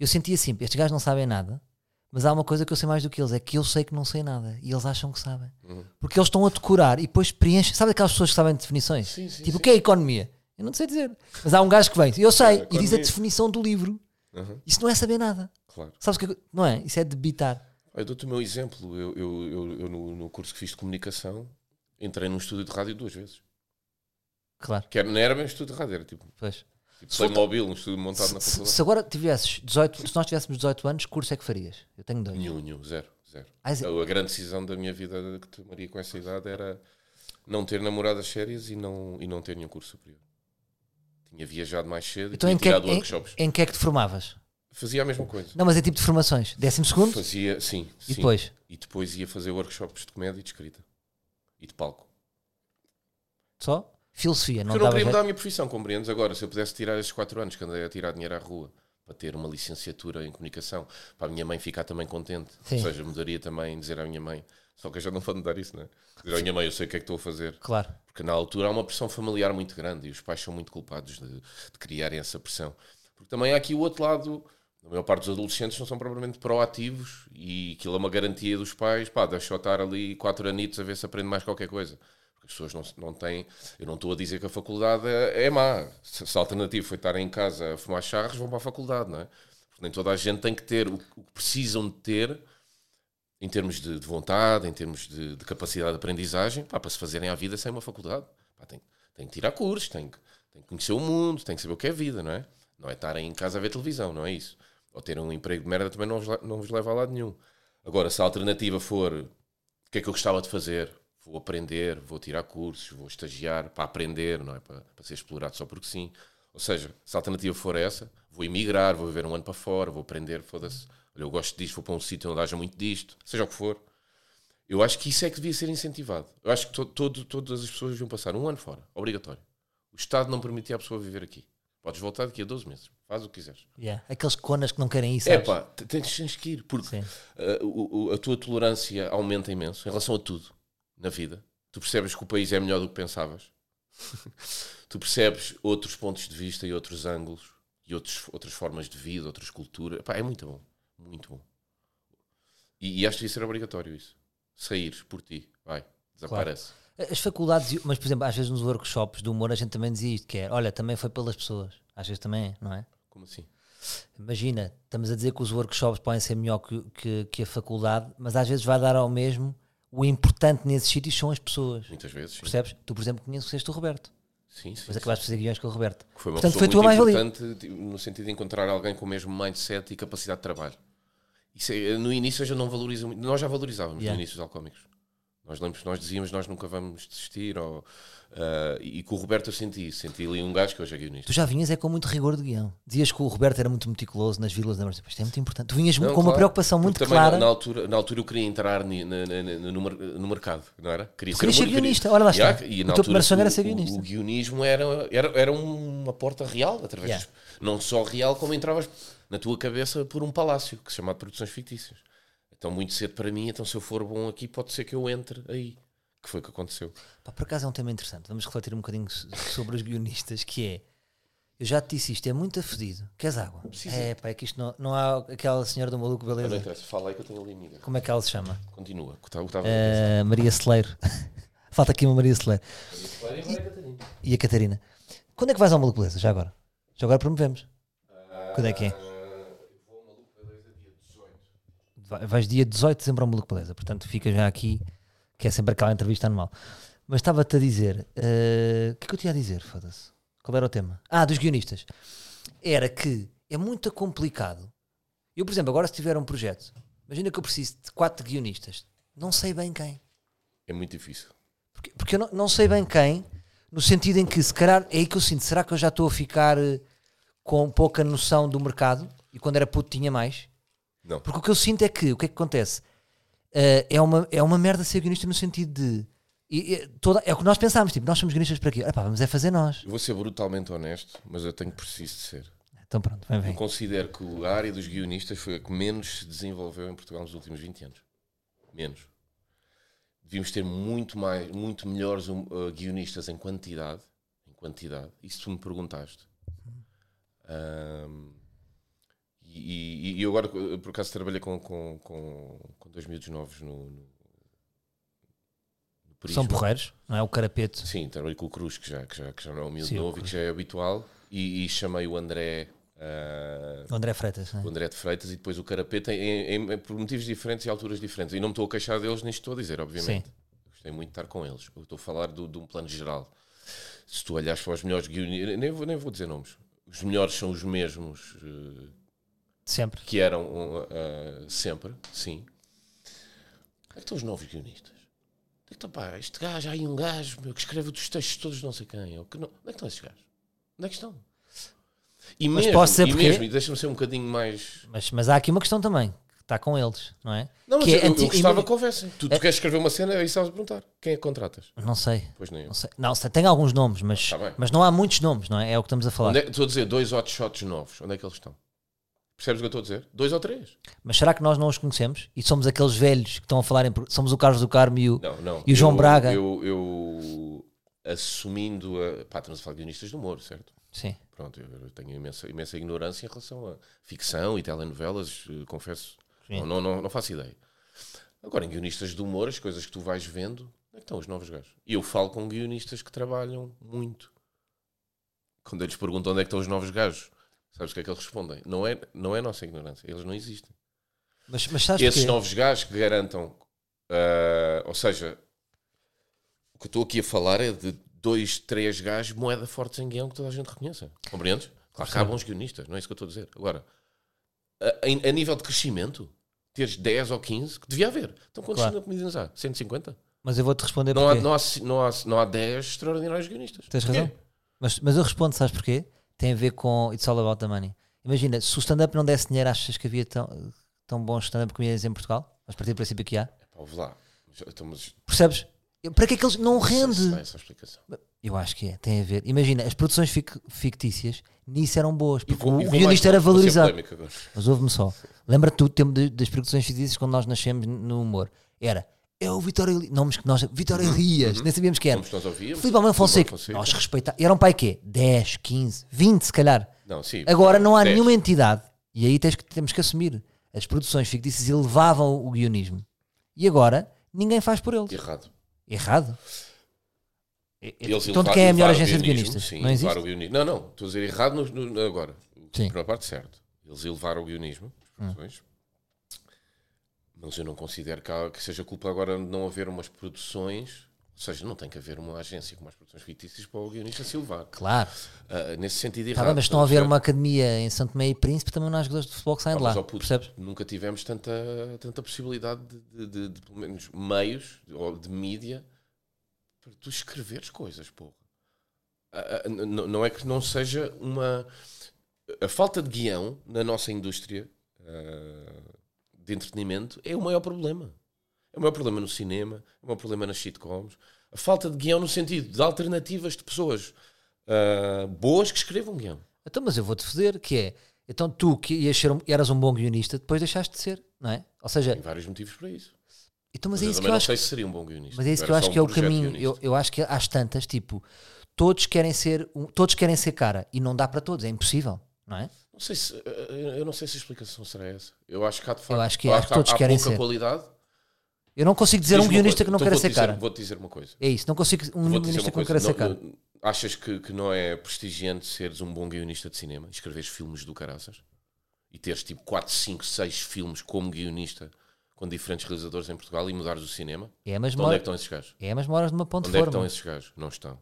eu sentia assim, estes gajos não sabem nada, mas há uma coisa que eu sei mais do que eles, é que eu sei que não sei nada e eles acham que sabem. Uhum. Porque eles estão a decorar e depois preenchem. Sabe aquelas pessoas que sabem de definições? Sim, sim, tipo, sim. o que é economia? Eu não sei dizer. Mas há um gajo que vem, eu sei, e diz a definição do livro. Uhum, Isso não é saber nada. claro. Sabes o que é que- Não é? Isso é debitar. Eu dou-te o meu exemplo. Eu, eu, eu, eu no, no curso que fiz de comunicação, entrei num estúdio de rádio duas vezes. Claro. Que era, não era bem um estúdio de rádio, era tipo, Pois. tipo Se Playmobil, um estúdio montado na Se, faculdade. se agora tivesses 18, se nós tivéssemos 18 anos, que curso é que farias? Eu tenho dois. Nenhum, nenhum, zero, zero. Ah, zé- A grande decisão da minha vida que tomaria com essa idade era não ter namoradas sérias e não, e não ter nenhum curso superior. Tinha viajado mais cedo Então e em tinha que, é, tirado em, workshops. em que é que te formavas? Fazia a mesma coisa. Não, mas é tipo de formações. Décimo segundo? Fazia, sim, E sim. depois? E depois ia fazer workshops de comédia e de escrita. E de palco. Só? Filosofia, não eu não queria mudar a minha profissão, compreendes? Agora, se eu pudesse tirar esses 4 anos que andei a tirar dinheiro à rua para ter uma licenciatura em comunicação, para a minha mãe ficar também contente. Sim. Ou seja, mudaria também dizer à minha mãe. Só que eu já não vou mudar isso, não é? Dizer à minha mãe, eu sei o que é que estou a fazer. Claro. Porque na altura há uma pressão familiar muito grande e os pais são muito culpados de, de criarem essa pressão. Porque também há aqui o outro lado, a maior parte dos adolescentes não são propriamente proativos e aquilo é uma garantia dos pais, pá, deixa eu estar ali quatro anitos a ver se aprende mais qualquer coisa. As pessoas não, não têm, eu não estou a dizer que a faculdade é, é má. Se, se a alternativa foi estar em casa a fumar charros, vão para a faculdade, não é? Porque nem toda a gente tem que ter o, que precisam de ter em termos de, de vontade, em termos de, de capacidade de aprendizagem, pá, para se fazerem à vida sem uma faculdade. Pá, tem, tem que tirar cursos, tem que, tem que conhecer o mundo, tem que saber o que é vida, não é? Não é estarem em casa a ver televisão, não é isso. Ou ter um emprego de merda também não vos, não vos leva a lado nenhum. Agora, se a alternativa for o que é que eu gostava de fazer, vou aprender, vou tirar cursos, vou estagiar para aprender, não é? Para, para ser explorado só porque sim. Ou seja, se a alternativa for essa, vou emigrar, vou viver um ano para fora, vou aprender, foda-se. Olha, eu gosto disto, vou para um sítio onde haja muito disto, seja o que for. Eu acho que isso é que devia ser incentivado. Eu acho que to- todo- todas as pessoas deviam passar um ano fora, obrigatório. O Estado não permitia a pessoa viver aqui. Podes voltar daqui a 12 meses, faz o que quiseres. Yeah. Aqueles conas que não querem ir, É pá, tens, tens que ir, porque uh, o- o- a tua tolerância aumenta imenso em relação a tudo na vida. Tu percebes que o país é melhor do que pensavas. tu percebes outros pontos de vista e outros ângulos e outros, outras formas de vida, outras culturas. Pá, é muito bom, muito bom. E, e acho que devia ser obrigatório isso. Saíres por ti, vai, desaparece. As faculdades, mas por exemplo, às vezes nos workshops do humor a gente também dizia isto, que é, olha, também foi pelas pessoas. Às vezes também é, não é? Como assim? Imagina, estamos a dizer que os workshops podem ser melhor que, que, que a faculdade, mas às vezes vai dar ao mesmo. O importante nesses sítios são as pessoas. Muitas vezes, sim. Percebes? Tu, por exemplo, conheces o Roberto, Sim, sim. mas acabaste de fazer guiões com o Roberto. Que foi uma Portanto, foi muito mais-valia. importante tipo, no sentido de encontrar alguém com o mesmo mindset e capacidade de trabalho. Isso é- no início eu já não valorizo muito. Nós já valorizávamos Yeah. no início dos alcoómicos. Nós lembro nós dizíamos nós nunca vamos desistir. Ou, ah, e com o Roberto eu senti isso. Senti ali um gajo que hoje é guionista. Tu já vinhas é com muito rigor de guião. Dizias que o Roberto era muito meticuloso nas vírgulas, mas isto é muito importante. Tu vinhas Não, com uma claro, preocupação muito clara. Na, na altura, na altura eu queria entrar ni- na- na- no, no mercado, não era? Queria querias ser muito- guionista, olha lá está. Yeah, e O teu primeiro sonho era o- ser o- guionista. O, guionismo era, era, era uma porta real, através Yeah. não só real, como entravas na tua cabeça por um palácio, que se chama de Produções Fictícias. Então, muito cedo para mim, então se eu for bom aqui, pode ser que eu entre aí. Que foi o que aconteceu. Pá, por acaso é um tema interessante. Vamos refletir um bocadinho so- sobre os guionistas, que é. Eu já te disse isto, é muito afedido. Queres água? Precisa. É, pá, é que isto não, não há aquela senhora do maluco, Não beleza? interessa, fala aí que eu tenho ali amiga. Como é que ela se chama? Continua. Ah, Maria Celeiro. Falta aqui uma Maria Celeiro. E a Catarina. Quando é que vais ao Maluco Beleza? Já agora? Já agora promovemos. Quando é que é? Vai- Vais dia 18 de dezembro ao Maluco Beleza. Portanto, fica já aqui, que é sempre aquela entrevista anual. Mas estava-te a dizer. eh, O que é que eu tinha a dizer? Foda-se. Qual era o tema? Ah, dos guionistas. Era que é muito complicado. Eu, por exemplo, agora se tiver um projeto, imagina que eu preciso de quatro guionistas. Não sei bem quem. É muito difícil. Porque, porque eu não, não sei bem quem, no sentido em que, se calhar, é aí que eu sinto, será que eu já estou a ficar eh, com pouca noção do mercado? E quando era puto tinha mais? Não. Porque o que eu sinto é que, o que é que acontece? Eh, é, uma, é uma merda ser guionista no sentido de. e- e toda, é o que nós pensámos, tipo, nós somos guionistas para quê? Epá, vamos é fazer nós. Eu vou ser brutalmente honesto, mas eu tenho preciso de ser. Então pronto, vem, Eu vem. considero que a área dos guionistas foi a que menos se desenvolveu em Portugal nos últimos 20 anos. Menos. Devíamos ter muito mais, muito melhores um, uh, guionistas em quantidade. Em quantidade. Isso tu me perguntaste. Ahm, e, eu agora, uh, por acaso, trabalhei com, com, com, com dois miúdos novos no, no, Prisma. São porreiros, não é? O carapeto. Sim, trabalhei com o Cruz, que já, que já, que já não é um miúdo Sim, o novo e que já é habitual. E, e chamei o André. ah, O André Freitas, não é? o André de Freitas e depois o Carapeta em, em- em- por motivos diferentes e alturas diferentes. E não me estou a queixar deles, nem estou a dizer, obviamente. Sim. Gostei muito de estar com eles. Eu estou a falar do- de um plano geral. Se tu olhares para os melhores guionistas, nem vou, nem vou dizer nomes. Os melhores são os mesmos eh, Sempre. que eram eh, sempre, sim. Onde é que estão os novos guionistas? Onde é que estão, pá, este gajo, há aí um gajo meu, que escreve os textos todos, não sei quem. Ou que não, onde é que estão esses gajos? Onde é que estão? E Mas mesmo, posso dizer e porquê? mesmo, e deixa-me ser um bocadinho mais Mas, mas há aqui uma questão também, que está com eles, não é? Não, mas Que eu, é eu anti- gostava ima- que houvessem. Tu, tu queres escrever uma cena e sabes perguntar. Quem é que contratas? Não sei. Pois nem eu. Não, sei. não tem alguns nomes, mas, Tá mas não há muitos nomes, não é? É o que estamos a falar. É- Estou a dizer dois hot shots novos. Onde é que eles estão? Percebes o que eu estou a dizer? Dois ou três? Mas será que nós não os conhecemos? E somos aqueles velhos que estão a falar em. Somos o Carlos do Carmo e o. Não, não. E o João Eu- Braga? Eu, eu assumindo a. Pá, estamos a falar de guionistas de humor, certo? Sim. Pronto, eu tenho imensa, imensa ignorância em relação a ficção e telenovelas, eh, confesso. Não, não, não, não faço ideia. Agora, em guionistas de humor, as coisas que tu vais vendo, onde é que estão os novos gajos? E eu falo com guionistas que trabalham muito. Quando eu lhes pergunto onde é que estão os novos gajos, sabes o que é que eles respondem? Não é, não é nossa ignorância, eles não existem. Mas, mas Esses novos gajos que garantam, ah, ou seja, o que eu estou aqui a falar é de dois, três gajos moeda forte em guião que toda a gente reconheça. Compreendes? Claro que há bons guionistas, não é isso que eu estou a dizer. Agora, a, em- a nível de crescimento, teres 10 ou 15, que devia haver. Então quantos Claro. comediantes há? 150? Mas eu vou-te responder Não há, não, há, não, há, não há 10 extraordinários guionistas. Tens Porquê? razão. Mas, mas eu respondo, sabes porquê? Tem a ver com It's All About the Money. Imagina, se o stand-up não desse dinheiro, achas que havia tão, tão bons stand-up comedians em Portugal? Mas partir do princípio que há. Pá, ouve lá. Estamos. Percebes? Para que é que eles não rende? dá essa explicação. Eu acho que é, tem a ver. Imagina, as produções fic- fictícias nisso eram boas, porque vou- o guionista era valorizado. Mas ouve-me só. Lembra-te do tempo das produções fictícias quando nós nascemos no humor? Era, é o Vitória Elias. Nomes que nós. Vitória Elias, nem sabíamos quem era. Como nós ouvíamos. Filipe Almeida Fonseca. Fonseca. Nós respeitávamos. Eram pai quê? 10, 15, 20 se calhar. Não, sim. Agora não há 10. nenhuma entidade. E aí que, temos que assumir. As produções fictícias elevavam o guionismo. E agora ninguém faz por eles. Errado. Errado. Eles então, elevar- quem é a melhor agência de guionistas? Sim, não existe? guionismo. Não, não, estou a dizer errado no- no- agora. Sim. Para a parte certa. Eles elevaram o guionismo, Hum. as produções, mas eu não considero que, há- que seja culpa agora de não haver umas produções. Ou seja, não tem que haver uma agência com umas produções fictícias para o guionista se elevar. Claro. Ah, nesse sentido, Tá errado. bem, mas se não estás a haver uma academia em Santo Meio e Príncipe, também não há jogadores de futebol que saem Ah, de lá. puto, Percebes? Nunca tivemos tanta, tanta possibilidade de, de- de- de, pelo menos, meios ou de mídia para tu escreveres coisas, porra. Ah, ah, não é que não seja uma. A falta de guião na nossa indústria de entretenimento é o maior problema. É o maior problema no cinema, é o maior problema nas sitcoms. A falta de guião no sentido de alternativas de pessoas ah, boas que escrevam guião. Então, mas eu vou-te foder, que é. Então tu que ias ser um- eras um bom guionista, depois deixaste de ser, não é? Ou seja, Tem vários motivos para isso. então, mas, Mas é eu isso que eu não acho se seria um bom guionista. Mas é isso que eu acho um que é o caminho. Eu, eu acho que às tantas, tipo, todos querem ser um- todos querem ser cara e não dá para todos, é impossível, não é? Não sei se, eh, eu não sei se a explicação será essa. Eu acho que há de facto. acho que- há- acho que todos há, querem pouca ser. qualidade. Eu não consigo dizer um guionista coisa. que não Então vou-te ser dizer- cara. Vou-te dizer uma coisa. É isso, não consigo um guionista que não quer ser cara. achas que, que não é prestigiante seres um bom guionista de cinema? Escreveres filmes do caraças? E teres tipo 4, 5, 6 filmes como guionista com diferentes realizadores em Portugal e mudares o cinema? É, mas Então, onde é que estão esses gajos? é, mas moras numa ponte Onde de é que estão forma. esses gajos? Não estão.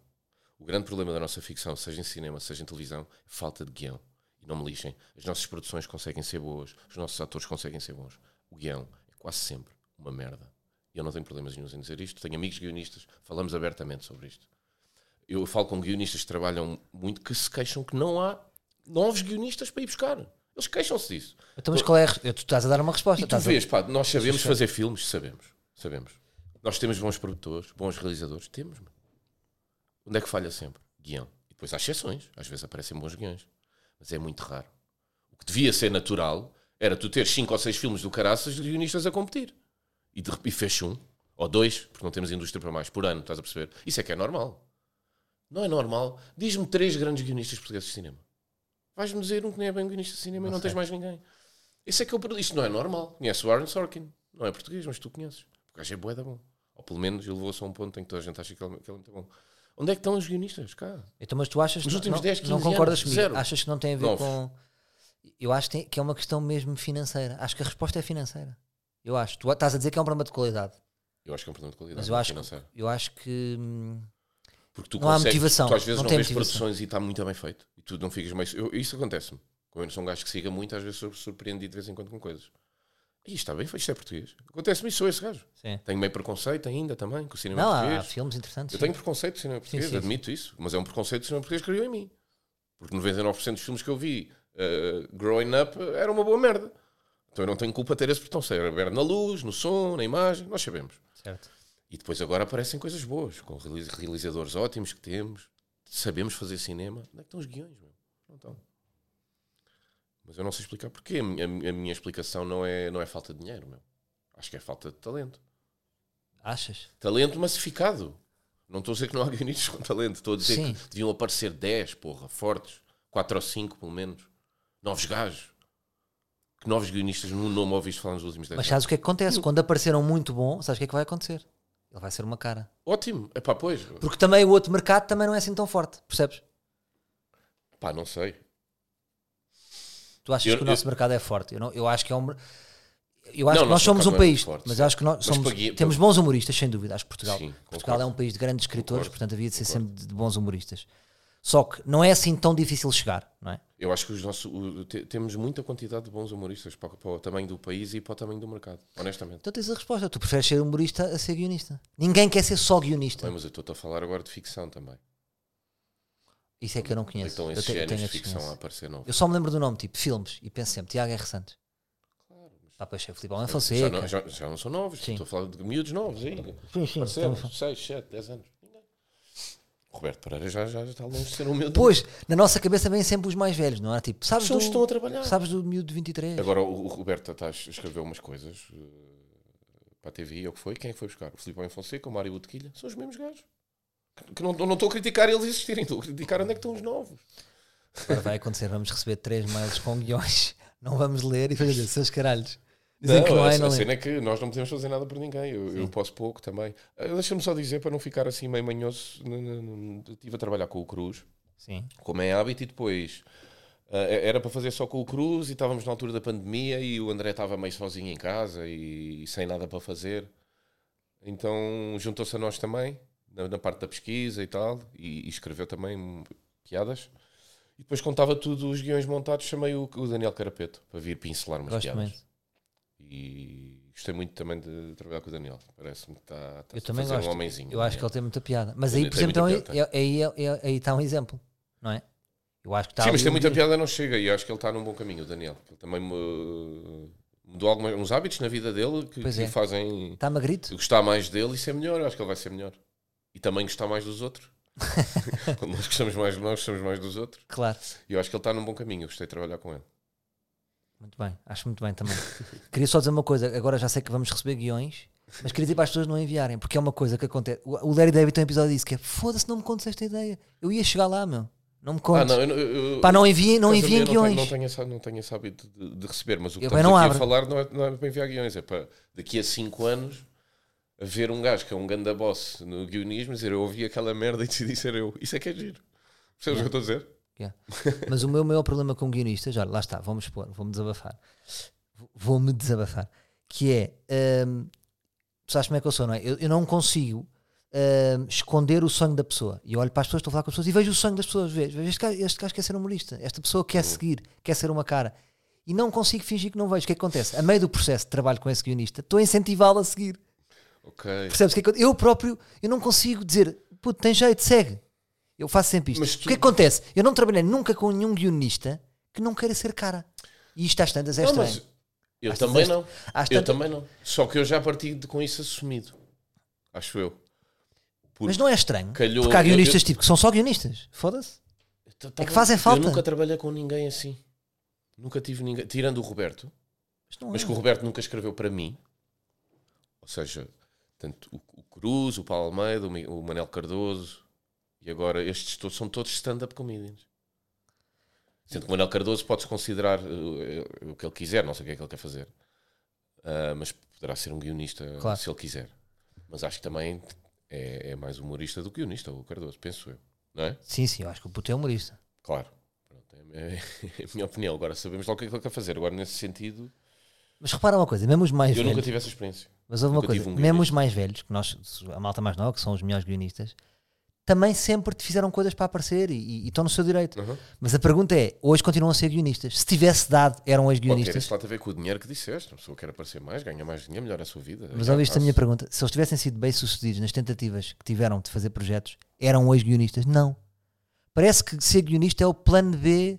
O grande problema da nossa ficção, seja em cinema, seja em televisão, é falta de guião. E não me lixem. As nossas produções conseguem ser boas, os nossos atores conseguem ser bons. O guião é quase sempre uma merda. Eu não tenho problemas nenhum em dizer isto. Tenho amigos guionistas, falamos abertamente sobre isto. Eu falo com guionistas que trabalham muito que se queixam que não há novos guionistas para ir buscar. Eles queixam-se disso. Então, mas qual é a, tu estás a dar uma resposta. E tu estás a- vês, pá, nós sabemos fazer filmes, sabemos, sabemos. Nós temos bons produtores, bons realizadores, temos. meu. Onde é que falha sempre? Guião. E depois há exceções, às vezes aparecem bons guiões, mas é muito raro. O que devia ser natural era tu ter cinco ou seis filmes do caraças de guionistas a competir. E, de, repente fecha um, ou dois, porque não temos indústria para mais, por ano, estás a perceber? Isso é que é normal. Não é normal. Diz-me três grandes guionistas portugueses de cinema. Vais-me dizer um que nem é bem guionista de cinema e não tens mais ninguém. Esse é que eu perdi. Isto não é normal. Conhece o Aaron Sorkin. Não é português, mas tu conheces. Porque gajo é bué da bom. Ou pelo menos ele levou-se a um ponto em que toda a gente acha que ele, que ele é muito bom. Onde é que estão os guionistas? Cá. Então, mas tu achas Nos que últimos não, 10, 15 não concordas anos, comigo? zero. Achas que não tem a ver Nove. com. Eu acho que, tem- que é uma questão mesmo financeira. Acho que a resposta é financeira. Eu acho. Tu estás a dizer que é um problema de qualidade. Eu acho que é um problema de qualidade Mas eu acho, financeira. eu acho que. hum, Porque tu não há motivação, Tu às vezes não não, vês motivação. produções e está muito bem feito. E tu não ficas meio. eu- isso acontece-me. Como eu não sou um gajo que siga muito, às vezes sou surpreendido de vez em quando com coisas. Isto está bem feito, isto é português. Acontece-me isso, sou esse gajo. Sim. Tenho meio preconceito ainda também com o cinema Não, português. há filmes interessantes. Eu sim. tenho preconceito de cinema português, sim, admito isso, mas é um preconceito de cinema português que criou em mim. Porque 99% dos filmes que eu vi eh, growing up eh, era uma boa merda. Então eu não tenho culpa de ter esse preconceito. Era na luz, no som, na imagem, nós sabemos. Certo. E depois agora aparecem coisas boas, com reali- realizadores ótimos que temos, sabemos fazer cinema. Onde é que estão os guiões, meu? Não estão. Mas eu não sei explicar porquê. A minha, a minha explicação não é, não é falta de dinheiro, meu. Acho que é falta de talento. Achas? Talento massificado. Não estou a dizer que não há guionistas com talento. Estou a dizer Sim. que deviam aparecer 10, porra, fortes. 4 ou 5, pelo menos. Novos gajos. Que novos guionistas não, não me ouviste falar nos últimos 10 Mas sabes o que é que acontece? Quando apareceram muito bom, sabes o que é que vai acontecer? Ele vai ser uma cara. Ótimo. É pá, pois. Porque também o outro mercado também não é assim tão forte, percebes? Pá, não sei. Tu achas Eu- que o nosso eu- mercado é forte? Eu, não, eu acho que é um. Eu acho Não, que nós somos um é país, forte, mas acho que nós somos, temos bons humoristas, sem dúvida. Acho que Portugal, Sim, Portugal é concordo. um país de grandes escritores, Concordo, portanto havia de ser concordo. sempre de bons humoristas. Só que não é assim tão difícil chegar, não é? Eu acho que os nossos, o- te- temos muita quantidade de bons humoristas para, para o tamanho do país e para o tamanho do mercado. Honestamente. Então tens a resposta. Tu preferes ser humorista a ser guionista. Ninguém quer ser só guionista. Bem, mas eu estou a falar agora de ficção também. Isso é que eu não conheço. Então eu, esses tenho- eu géneros tenho de a ficção a aparecer não. Eu só me lembro do nome, tipo filmes, e penso sempre Tiago R. Santos. Ah, pois é, Filipe Almeida Já Fonseca. não, já, já não são novos. Sim. Estou a falar de miúdos novos aí. Sim, sim, estamos- 6, 7, 10 anos. Roberto Pereira já, já está longe de ser um miúdo. Pois, na nossa cabeça vêm sempre os mais velhos, não é? Tipo, sabes São do, estão a trabalhar. sabes do miúdo de 23? Agora o, o Roberto está a escrever umas coisas eh, para a TV, é o que foi? Quem é que foi buscar? O Filipe Fonseca, o Mário Botequilha? São os mesmos gajos. Que não, não estou a criticar eles existirem, estou a criticar onde é que estão os novos. Agora vai acontecer, vamos receber três mails com guiões, não vamos ler e fazer seus caralhos. Dizem que não a, é, a não é. cena é que nós não podemos fazer nada por ninguém. Eu, eu posso pouco também. Ah, Deixa-me só dizer, para não ficar assim meio manhoso, estive a trabalhar com o Cruz, Sim. como é hábito, e depois ah, era para fazer só com o Cruz, e estávamos na altura da pandemia, e o André estava meio sozinho em casa e, sem nada para fazer. Então juntou-se a nós também, na, na parte da pesquisa e tal, e, e escreveu também piadas. E depois contava tudo os guiões montados, chamei o, o Daniel Carapeto para vir pincelar umas Gosto piadas. muito. E gostei muito também de trabalhar com o Daniel. Parece-me que está, está Eu também gosto. um homenzinho. Eu acho que ele tem muita piada. Mas aí, por exemplo, então, é- aí, é- é- aí está um exemplo, não é? Eu acho que está Sim, mas tem muita piada, não chega. E acho que ele está num bom caminho, o Daniel. Ele também mu- mudou alguns uns hábitos na vida dele que, que é. o fazem Está magrito. gostar mais dele e ser melhor. Eu acho que ele vai ser melhor. E também gostar mais dos outros. Quando nós gostamos mais de nós, gostamos mais dos outros. Claro. E eu acho que ele está num bom caminho. Eu gostei de trabalhar com ele. Muito bem, acho muito bem também. queria só dizer uma coisa, agora já sei que vamos receber guiões, mas queria dizer para as pessoas não enviarem, porque é uma coisa que acontece. O Larry David tem um episódio disso que é foda-se, não me contes esta ideia. Eu ia chegar lá, meu. Não me Ah, contes. não, eu, eu, Pá, não enviem, não enviem eu não tenho- guiões. Não tenho, esse, não tenho esse hábito de, de receber, mas o que Eu estamos aqui abro. a falar não é, não é para enviar guiões, é para daqui a 5 anos haver um gajo que é um ganda boss no guionismo dizer eu ouvi aquela merda e decidi ser eu. Isso é que é giro. Percebes o que eu estou a dizer? Yeah. Mas o meu maior problema com guionistas, olha, lá está, vamos expor, vou-me desabafar. Vou- Vou-me desabafar. Que é, hum, sabes como é que eu sou, não é? Eu, eu não consigo hum, esconder o sonho da pessoa. E eu olho para as pessoas, estou a falar com as pessoas e vejo o sonho das pessoas. Vejo, vejo este, gajo, este gajo quer ser humorista, esta pessoa quer seguir, quer ser uma cara. E não consigo fingir que não vejo. O que é que acontece? A meio do processo de trabalho com esse guionista, estou a incentivá-lo a seguir. Ok. Percebes o que é que eu, eu próprio, eu não consigo dizer, puto, tem jeito, segue. Eu faço sempre isto. Mas O tu- que é que acontece? Eu não trabalhei nunca com nenhum guionista que não queira ser cara. E isto às tantas é Não, estranho. eu Às também tantas- não. às Eu tantas- também não. Só que eu já parti de- com isso assumido. Acho eu. Porque Mas não é estranho. calhou- porque há guionistas eu- tipo que são só guionistas. Foda-se. Tá- É tá que bem. fazem falta. Eu nunca trabalhei com ninguém assim. Nunca tive ninguém. Tirando o Roberto. Mas não Mas é. que o Roberto nunca escreveu para mim. Ou seja, tanto o, o Cruz, o Paulo Almeida, o, o Manel Cardoso e agora estes todos são todos stand-up comedians. Sendo que o Manel Cardoso pode-se considerar eh, o que ele quiser, não sei o que é que ele quer fazer. Ah, mas poderá ser um guionista Claro. se ele quiser. Mas acho que também é, é mais humorista do que guionista, o Cardoso, penso eu. Não é? Sim, sim, eu acho que o puto é humorista. Claro. Pronto, é, é a minha opinião. Agora sabemos logo o que é que ele quer fazer. Agora, nesse sentido, Mas repara uma coisa, mesmo os mais eu nunca velhos. tive essa experiência. Mas houve uma nunca coisa, um mesmo os mais velhos, que nós, a malta mais nova, que são os melhores guionistas, também sempre te fizeram coisas para aparecer e, e- e estão no seu direito. Uhum. Mas a pergunta é: hoje continuam a ser guionistas? Se tivesse dado, eram hoje guionistas. isso lá a ver com o dinheiro que disseste. A pessoa quer aparecer mais, ganha mais dinheiro, melhora a sua vida. Mas Já ouviste a minha pergunta? Se eles tivessem sido bem sucedidos nas tentativas que tiveram de fazer projetos, eram hoje guionistas? Não. Parece que ser guionista é o plano B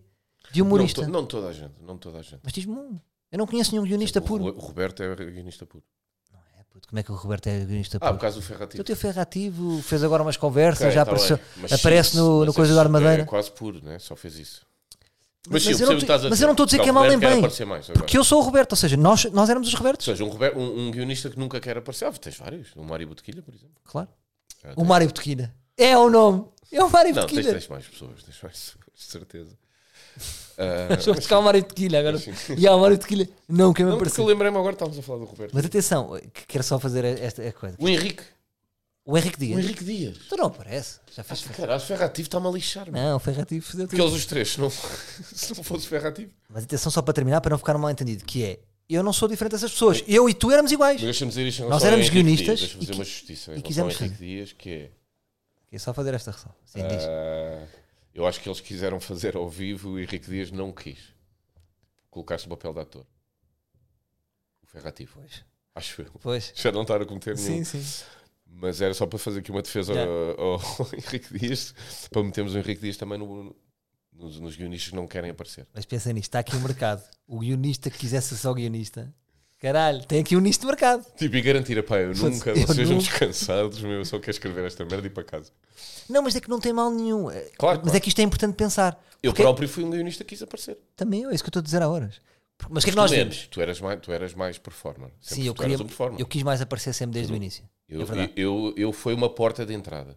de humorista. Não, to- não toda a gente. Não toda a gente. Mas diz-me um. Eu não conheço nenhum guionista o, puro. Ro- o Roberto é guionista puro. É, como é que o Roberto é guionista Ah, por causa do Ferrativo. O teu ferrativo fez agora umas conversas, Ok, já tá apareceu. Mas aparece no, mas no coisa esse do Armadeira. É quase puro, né? Só fez isso. Mas sim, eu não o te- mas eu não estou a dizer que é o mal nem bem. mais. Porque eu sou o Roberto, ou seja, nós, nós éramos os Ou Robertos. seja, um, Roberto- um- um guionista que nunca quer aparecer. Ah, tens vários. O Mário Botequilha, por exemplo. Claro. Ah, O Mário Botequina. É o nome. É o Mário Não, tens, tens mais pessoas. Tens mais pessoas, de certeza. Ah, Estou a mas buscar o Mário Botequina agora. E há o Mário Botequilha. Não, quem me Não, porque eu lembrei-me agora, estávamos a falar do Roberto. Mas atenção, que quero só fazer esta coisa. O Henrique. O Henrique O Dias. Henrique Dias. Tu não aparece. Já fez. Caralho, o Ferrativo está-me a lixar. mano. Não, o Ferrativo tudo. Aqueles os três, se não, se não fosse Ferrativo. Mas atenção só para terminar, para não ficar mal entendido, que é, eu não sou diferente dessas pessoas. Eu e tu éramos iguais. Mas dizer isto Nós éramos guionistas. Deixa-me e fazer qui- uma justiça em e relação ao quisemos Henrique Dias, que é... É só fazer esta ressalva. Sim, diz. Eu acho que eles quiseram fazer ao vivo e o Henrique Dias não quis. Colocar-se no papel de ator. O Ferrativo. Pois. Acho eu. Pois. Já não estar a cometer nenhum. Sim, sim. Mas era só para fazer aqui uma defesa Yeah. ao, ao Henrique Dias, para metermos o Henrique Dias também no- nos, nos guionistas que não querem aparecer. Mas pensa nisto, está aqui o mercado. O guionista que quisesse ser só guionista. Caralho, tem aqui um nicho de mercado. Tipo, e garantir, pá, eu nunca, eu vocês nunca. descansados, meu, eu só quero escrever esta merda e ir para casa. Não, mas é que não tem mal nenhum. É- Claro, mas claro. é que isto é importante pensar. Eu Porque- próprio fui um guionista que quis aparecer. Também eu, é isso que eu estou a dizer há horas. Mas o que é que nós menos? Tu eras mais, tu eras mais performer. Sempre Sim, eu, queria, um performer. eu quis mais aparecer sempre desde o início. Eu, é eu, eu, foi uma porta de entrada.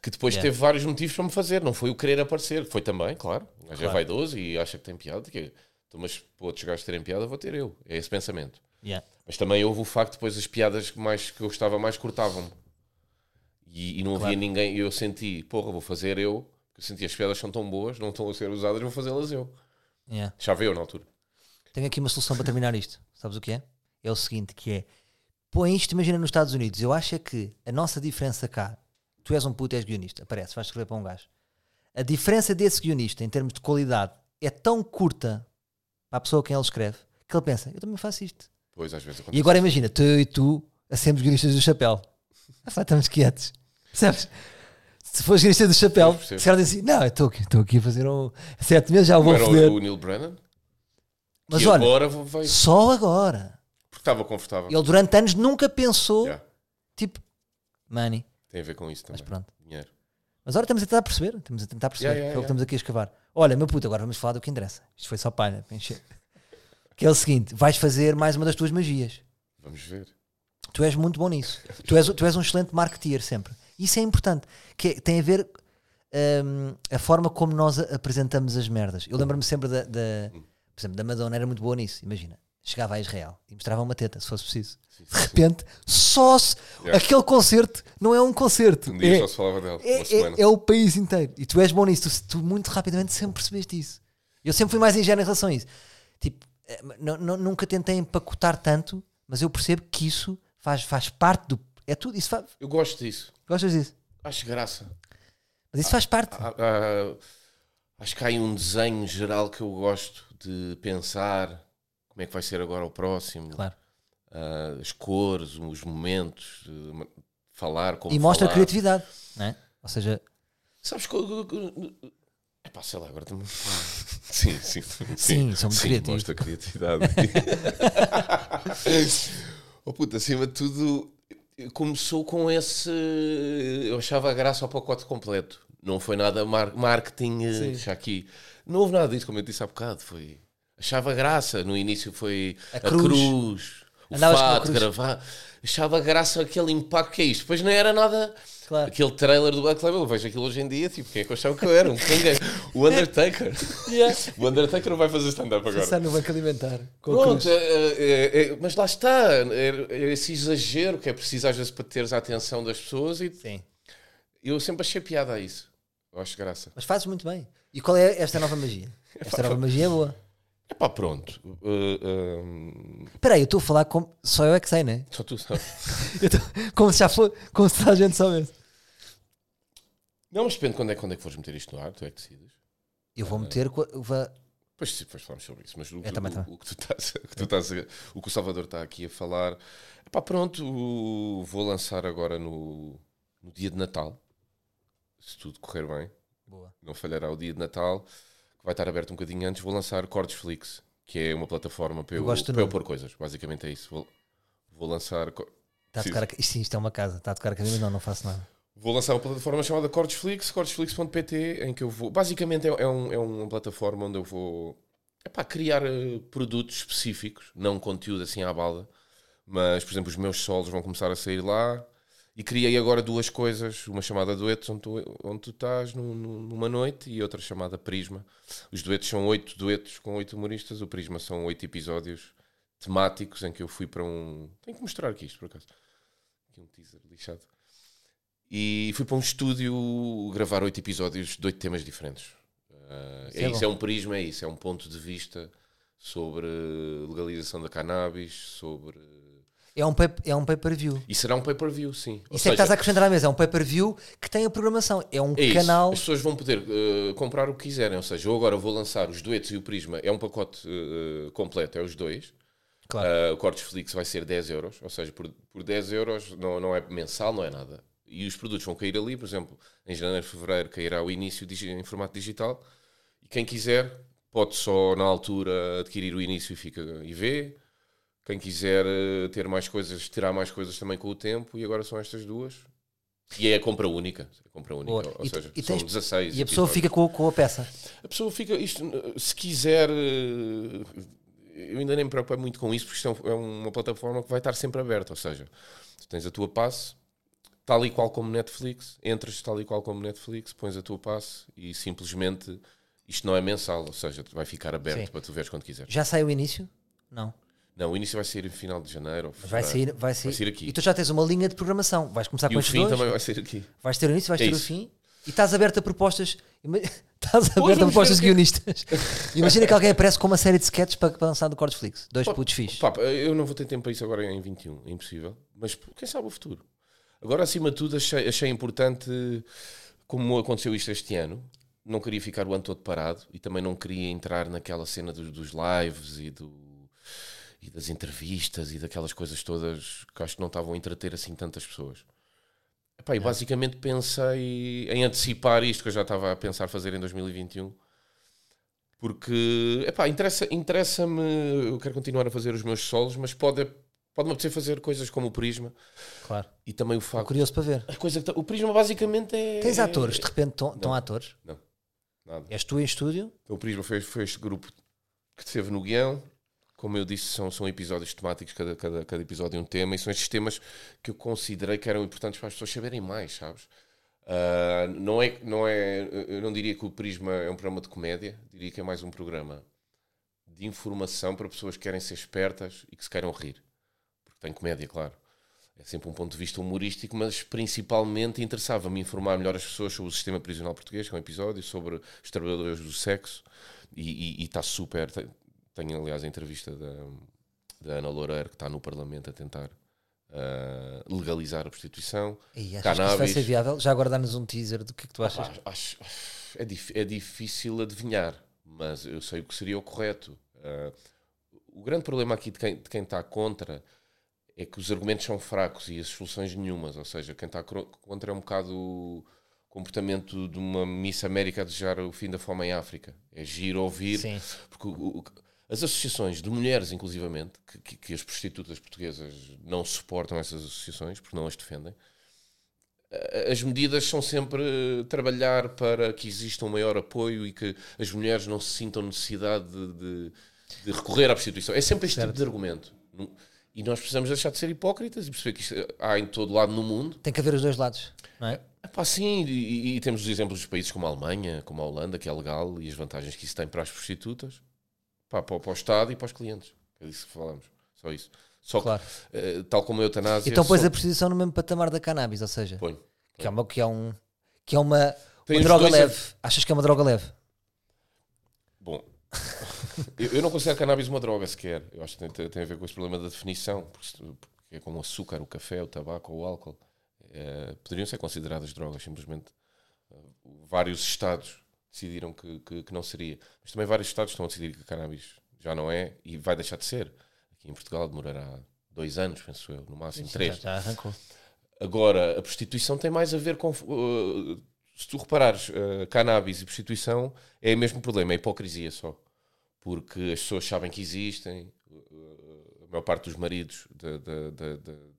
Que depois Yeah. teve vários motivos para me fazer. Não foi o querer aparecer. Foi também, claro. Mas é Claro. vaidoso e acha que tem piada. Que Então, mas para outros gajos terem piada, vou ter eu. É esse pensamento. Yeah. Mas também houve o facto depois as piadas que, mais, que eu gostava mais cortavam-me. E, e não Claro. havia ninguém. E eu senti, porra, vou fazer eu. Eu senti as piadas são tão boas, não estão a ser usadas, vou fazê-las eu. Yeah. Deixava eu na altura. Tenho aqui uma solução para terminar isto. Sabes o que é? É o seguinte, que é põe isto, imagina nos Estados Unidos. Eu acho é que a nossa diferença cá, tu és um puto, és guionista, aparece, vais escrever para um gajo. A diferença desse guionista em termos de qualidade é tão curta para a pessoa a quem ele escreve que ele pensa, eu também faço isto. Pois às vezes E acontece. agora imagina, tu e tu a sermos guionistas do chapéu. Ah, estamos quietos. Percebes? Se fores guionista do chapéu, se ela diz assim, não, eu estou aqui, aqui a fazer um sete meses, já o vou era foder. o, o Neil Brennan? Mas e olha, agora veio. só agora. Porque estava confortável. Ele durante anos nunca pensou, Yeah. tipo, money. Tem a ver com isso Mas também. pronto. Dinheiro. Mas agora estamos a tentar perceber. Estamos a tentar perceber. Yeah, yeah, é o que estamos aqui a escavar. Olha, meu puto, agora vamos falar do que interessa. Isto foi só palha para encher. Que é o seguinte: vais fazer mais uma das tuas magias. Vamos ver. Tu és muito bom nisso. Tu és, tu és um excelente marketeer sempre. Isso é importante. Que é- tem a ver hum, a forma como nós apresentamos as merdas. Eu lembro-me sempre da, da- por exemplo, da Madonna era muito boa nisso. Imagina, chegava a Israel e mostrava uma teta, se fosse preciso. Sim, De repente, só se Yeah. aquele concerto não é um concerto. Um dia é, só se falava dela. é, é- é o país inteiro. E tu és bom nisso. Tu, tu muito rapidamente sempre percebeste isso. Eu sempre fui mais ingênuo em relação a isso. Tipo, eh, nu- nunca tentei empacotar tanto, mas eu percebo que isso faz, faz parte do. É tudo. Isso faz, Eu gosto disso. gostas disso? Acho graça. Mas isso faz parte. Há- há- acho que há aí um desenho geral que eu gosto de pensar como é que vai ser agora o próximo. Claro. Ah, as cores, os momentos, eh, falar, como E mostra falar. criatividade. Não é? Ou seja, Sabes que. É pá, sei lá, agora também. Sim, sim. Sim, são muito criativos. Mostra criatividade. oh puta, acima de tudo, começou com esse. Eu achava graça ao pacote completo. Não foi nada mar marketing, eh, Sim. aqui. Não houve nada disso, como eu disse há bocado. Foi. Achava graça. No início foi A a, cruz. cruz, o Andavas fato, gravar. Achava graça aquele impacto que é isto. Depois não era nada. claro. Aquele trailer do Black Label, eu vejo aquilo hoje em dia, tipo, quem é que eu achava que eu era? Um cangueiro. O Undertaker. Yeah. O Undertaker não vai fazer stand-up agora. Pensar no banco alimentar. Pronto, cruz. é, é, é, mas lá está, é, é esse exagero que é preciso às vezes para teres a atenção das pessoas e Sim. eu sempre achei piada a isso. Eu acho graça. Mas fazes muito bem. E qual é esta nova magia? Esta nova magia é boa. É pá, pronto. Uh, um, Espera aí, eu estou a falar como. Só eu é que sei, né? só tu sabes. Tô- Como se já for. Como se toda a gente soubesse. Não, mas depende quando é, quando é que fores meter isto no ar, tu é que decides. Eu vou meter. co- vou- Depois, sim, depois falamos sobre isso, mas o, É, que- também, o- também. o que tu estás, o que tu estás o que o Salvador está aqui a falar, pá, pronto, vou lançar agora no, no dia de Natal, se tudo correr bem, Boa. não falhará o dia de Natal, que vai estar aberto um bocadinho antes, vou lançar Cordsflix, que é uma plataforma para Eu eu, para eu pôr coisas, basicamente é isso. Vou, vou lançar. Está a tocar. Isto, isto é uma casa. Está a tocar a mas não, não faço nada. Vou lançar uma plataforma chamada Cordsflix, cordsflix.pt, em que eu vou. Basicamente é, é um- é uma plataforma onde eu vou epá, criar eh, produtos específicos, não conteúdo assim à balda, mas, por exemplo, os meus solos vão começar a sair lá. E criei agora duas coisas, uma chamada Duetos, onde tu, onde tu estás num- num- numa noite, e outra chamada Prisma. Os duetos são oito duetos com oito humoristas, o Prisma são oito episódios temáticos em que eu fui para um. Tenho que mostrar aqui isto por acaso. Aqui um teaser lixado. E fui para um estúdio gravar oito episódios de oito temas diferentes. Isso é é isso, é um prisma, é isso, é um ponto de vista sobre legalização da cannabis, sobre. É um, pay, é um pay-per-view. E será um pay-per-view, sim. Ou Isso é que estás a acrescentar à mesa. É um pay-per-view que tem a programação. É um é canal. As pessoas vão poder eh, comprar o que quiserem. Ou seja, eu agora vou lançar os duetos e o prisma. É um pacote eh, completo, é os dois. Claro. Uh, o Cortesflix vai ser 10 euros, ou seja, por, por 10 euros não, não é mensal, não é nada. E os produtos vão cair ali, por exemplo, em janeiro, fevereiro cairá o início em formato digital. E quem quiser pode só na altura adquirir o início e, fica, e vê. Quem quiser uh, ter mais coisas, terá mais coisas também com o tempo. E agora são estas duas. E é a compra única. É a compra única. Boa. Ou E- seja, e são tens- 16. E a pessoa episódios. fica com, com a peça. A pessoa fica, isto, se quiser, eh, eu ainda nem me preocupo muito com isso, porque isto é é uma plataforma que vai estar sempre aberta. Ou seja, tu tens a tua passe, tal e qual como Netflix, entras tal e qual como Netflix, pões a tua passe e simplesmente Isto não é mensal, ou seja, vai ficar aberto Sim. para tu veres quando quiseres. Já sai o início? Não. Não, o início vai sair em final de janeiro. vai fevereiro. sair, vai sair. Vai sair aqui. E tu já tens uma linha de programação. Vais começar E com o fim dois. também vai ser aqui. Vais ter o início, vais É ter o isso. fim. E estás aberto a propostas. Estás aberto a propostas guionistas. Imagina que alguém aparece com uma série de sketches para, para lançar do Corteflix. Dois Pá, putos fixes. Pá, eu não vou ter tempo para isso agora em 21, é impossível. Mas quem sabe o futuro. Agora, acima de tudo, achei, achei importante, como aconteceu isto este ano, não queria ficar o ano todo parado e também não queria entrar naquela cena dos, dos lives e, do, e das entrevistas e daquelas coisas todas que acho que não estavam a entreter assim tantas pessoas. Epá, e basicamente pensei em antecipar isto que eu já estava a pensar fazer em 2021 porque epá, interessa- interessa-me, eu quero continuar a fazer os meus solos, mas pode, pode-me apetecer fazer coisas como o Prisma Claro. e também o facto. curioso para ver. A coisa que tá- o Prisma basicamente é. Tens é- atores, de repente estão estão Não. atores. Nada. És tu em estúdio. Então, o Prisma foi, foi este grupo que esteve no guião. Como eu disse, são, são episódios temáticos, cada, cada, cada episódio é um tema, e são estes temas que eu considerei que eram importantes para as pessoas saberem mais, sabes? Ah, não é, não é, eu não diria que o Prisma é um programa de comédia, diria que é mais um programa de informação para pessoas que querem ser espertas e que se queiram rir. Porque tem comédia, claro. É sempre um ponto de vista humorístico, mas principalmente interessava-me informar melhor as pessoas sobre o sistema prisional português, que é um episódio, sobre os trabalhadores do sexo, e está super. Tenho, aliás, a entrevista da, da Ana Loureiro, que está no Parlamento a tentar ah, legalizar a prostituição. E achas que isso vai Cannabis. ser viável? Já agora dá-nos um teaser do que é que tu achas. Pá, acho, é, dif- é difícil adivinhar, mas eu sei o que seria o correto. Ah, o grande problema aqui de quem, de quem está contra é que os argumentos são fracos e as soluções nenhumas. Ou seja, quem está contra é um bocado o comportamento de uma Miss América a desejar o fim da fome em África. É giro ouvir, Sim. porque o- o- as associações de mulheres, inclusivamente, que, que- que as prostitutas portuguesas não suportam essas associações porque não as defendem, a- as medidas são sempre eh, trabalhar para que exista um maior apoio e que as mulheres não se sintam necessidade de, de- de recorrer à prostituição. É sempre este tipo de argumento. E nós precisamos deixar de ser hipócritas e perceber que isto há em todo lado no mundo. Tem que haver os dois lados, não é? Epá, sim, e, e temos os exemplos dos países como a Alemanha, como a Holanda, que é legal, e as vantagens que isso tem para as prostitutas, para, para o Estado e para os clientes. É disso que falamos. Só isso. Só que, Claro. eh, tal como a eutanásia. Então pões só- a prostituição no mesmo patamar da cannabis, ou seja, Põe. que é uma, que é um, que é uma, uma droga leve. Achas que é uma droga leve? Bom, eu, eu não considero cannabis uma droga sequer. Eu acho que tem, tem a ver com esse problema da definição, porque, porque é como o açúcar, o café, o tabaco ou o álcool. eh, poderiam ser consideradas drogas, simplesmente. eh, vários Estados decidiram que, que, que não seria. Mas também vários Estados estão a decidir que a cannabis já não é e vai deixar de ser. Aqui em Portugal demorará dois anos, penso eu, no máximo três. Já, já arrancou. Agora, a prostituição tem mais a ver com. uh, se tu reparares, uh, cannabis e prostituição é o mesmo problema, é a hipocrisia só. Porque as pessoas sabem que existem, uh, a maior parte dos maridos da- da- da- da-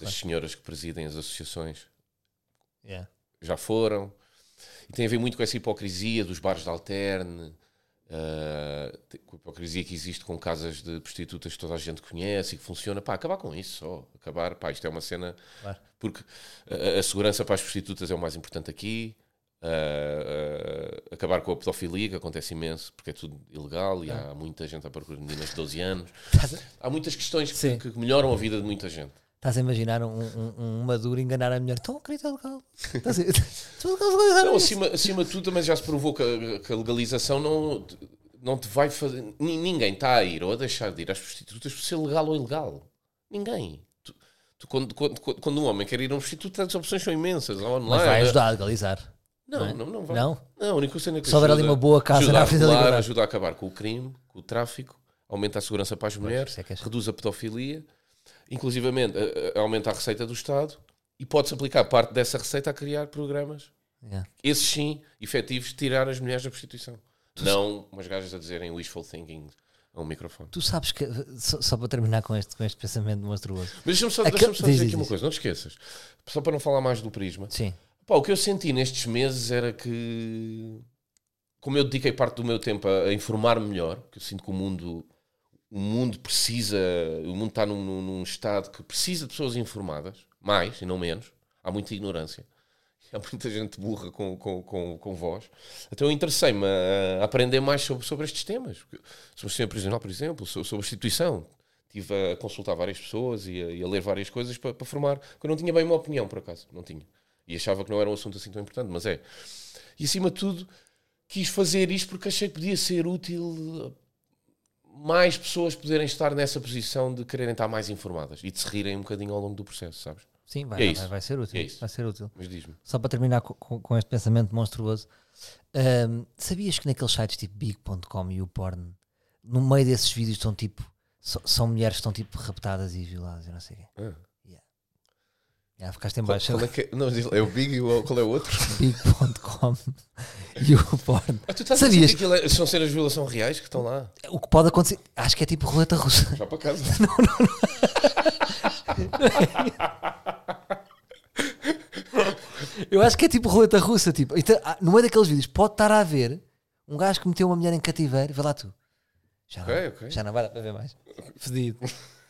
das senhoras que presidem as associações Yeah. já foram. E tem a ver muito com essa hipocrisia dos bares de alterne, uh, com a hipocrisia que existe com casas de prostitutas que toda a gente conhece e que funciona. Pá, acabar com isso só. Acabar, pá, isto é uma cena. Claro. Porque a, a segurança para as prostitutas é o mais importante aqui. Uh, uh, acabar com a pedofilia, que acontece imenso, porque é tudo ilegal e há muita gente à procura de meninas de 12 anos. Há muitas questões que, que melhoram a vida de muita gente. Estás a imaginar um, um, um maduro enganar a mulher? Então, querido, é legal. Não, isso. acima, acima de tudo, também já se provou que a, que a legalização não, não te vai fazer. ni- Ninguém está a ir ou a deixar de ir às prostitutas por ser legal ou ilegal. Ninguém. Tu, tu, quando, quando, quando um homem quer ir a um prostituto, as opções são imensas. Online. Mas vai ajudar a legalizar. Não, não é? não, não vai. Não? Não, a única cena que Se houver ali uma boa casa ajuda na Avenida da ajuda a acabar com o crime, com o tráfico, aumenta a segurança para as mulheres, é é- reduz a pedofilia, inclusivamente a- a- aumenta a receita do Estado e pode-se aplicar parte dessa receita a criar programas Yeah. esses sim, efetivos, de tirar as mulheres da prostituição. Não umas gajas a dizerem wishful thinking a um microfone. Tu sabes que, só, só para terminar com este, com este pensamento monstruoso. Mas deixa-me só, Aquele- deixa só diz, dizer diz, aqui uma diz. coisa, não te esqueças. Só para não falar mais do prisma. Sim. Pá, o que eu senti nestes meses era que, como eu dediquei parte do meu tempo a, a informar-me melhor, que eu sinto que o mundo, o mundo precisa, o mundo está num, num- estado que precisa de pessoas informadas, mais e não menos. Há muita ignorância. Há muita gente burra com, com, com, com voz. Então eu interessei-me a, aprender mais sobre, sobre estes temas. Sobre o sistema prisional, por exemplo, sobre, a instituição. Estive a consultar várias pessoas e a, e a ler várias coisas para, para formar. Eu não tinha bem uma opinião, por acaso. Não tinha. E achava que não era um assunto assim tão importante, mas é. E acima de tudo, quis fazer isto porque achei que podia ser útil mais pessoas poderem estar nessa posição de quererem estar mais informadas e de se rirem um bocadinho ao longo do processo, sabes? Sim, É vai, isso. vai, vai ser útil. É. Vai ser útil. Mas diz-me. Só para terminar co- co- com, este pensamento monstruoso, ahm, sabias que naqueles sites tipo big.com e o porn, no meio desses vídeos estão tipo, so- são mulheres que estão tipo raptadas e violadas e não sei o quê. Ah. Já ficaste em Qual, baixo. qual é, que é? Não, é o Big e o, qual é o outro? big.com e o porn. Ah, tu estás Sabias? a dizer que aquilo é- são cenas de violação reais que estão lá? O que pode acontecer, acho que é tipo roleta russa. Já para casa. Eu acho que é tipo roleta russa. Tipo, então, no meio daqueles vídeos pode estar a haver um gajo que meteu uma mulher em cativeiro, vê lá tu. Já, Ok, não, ok. já não vai dar para ver mais. Fedido.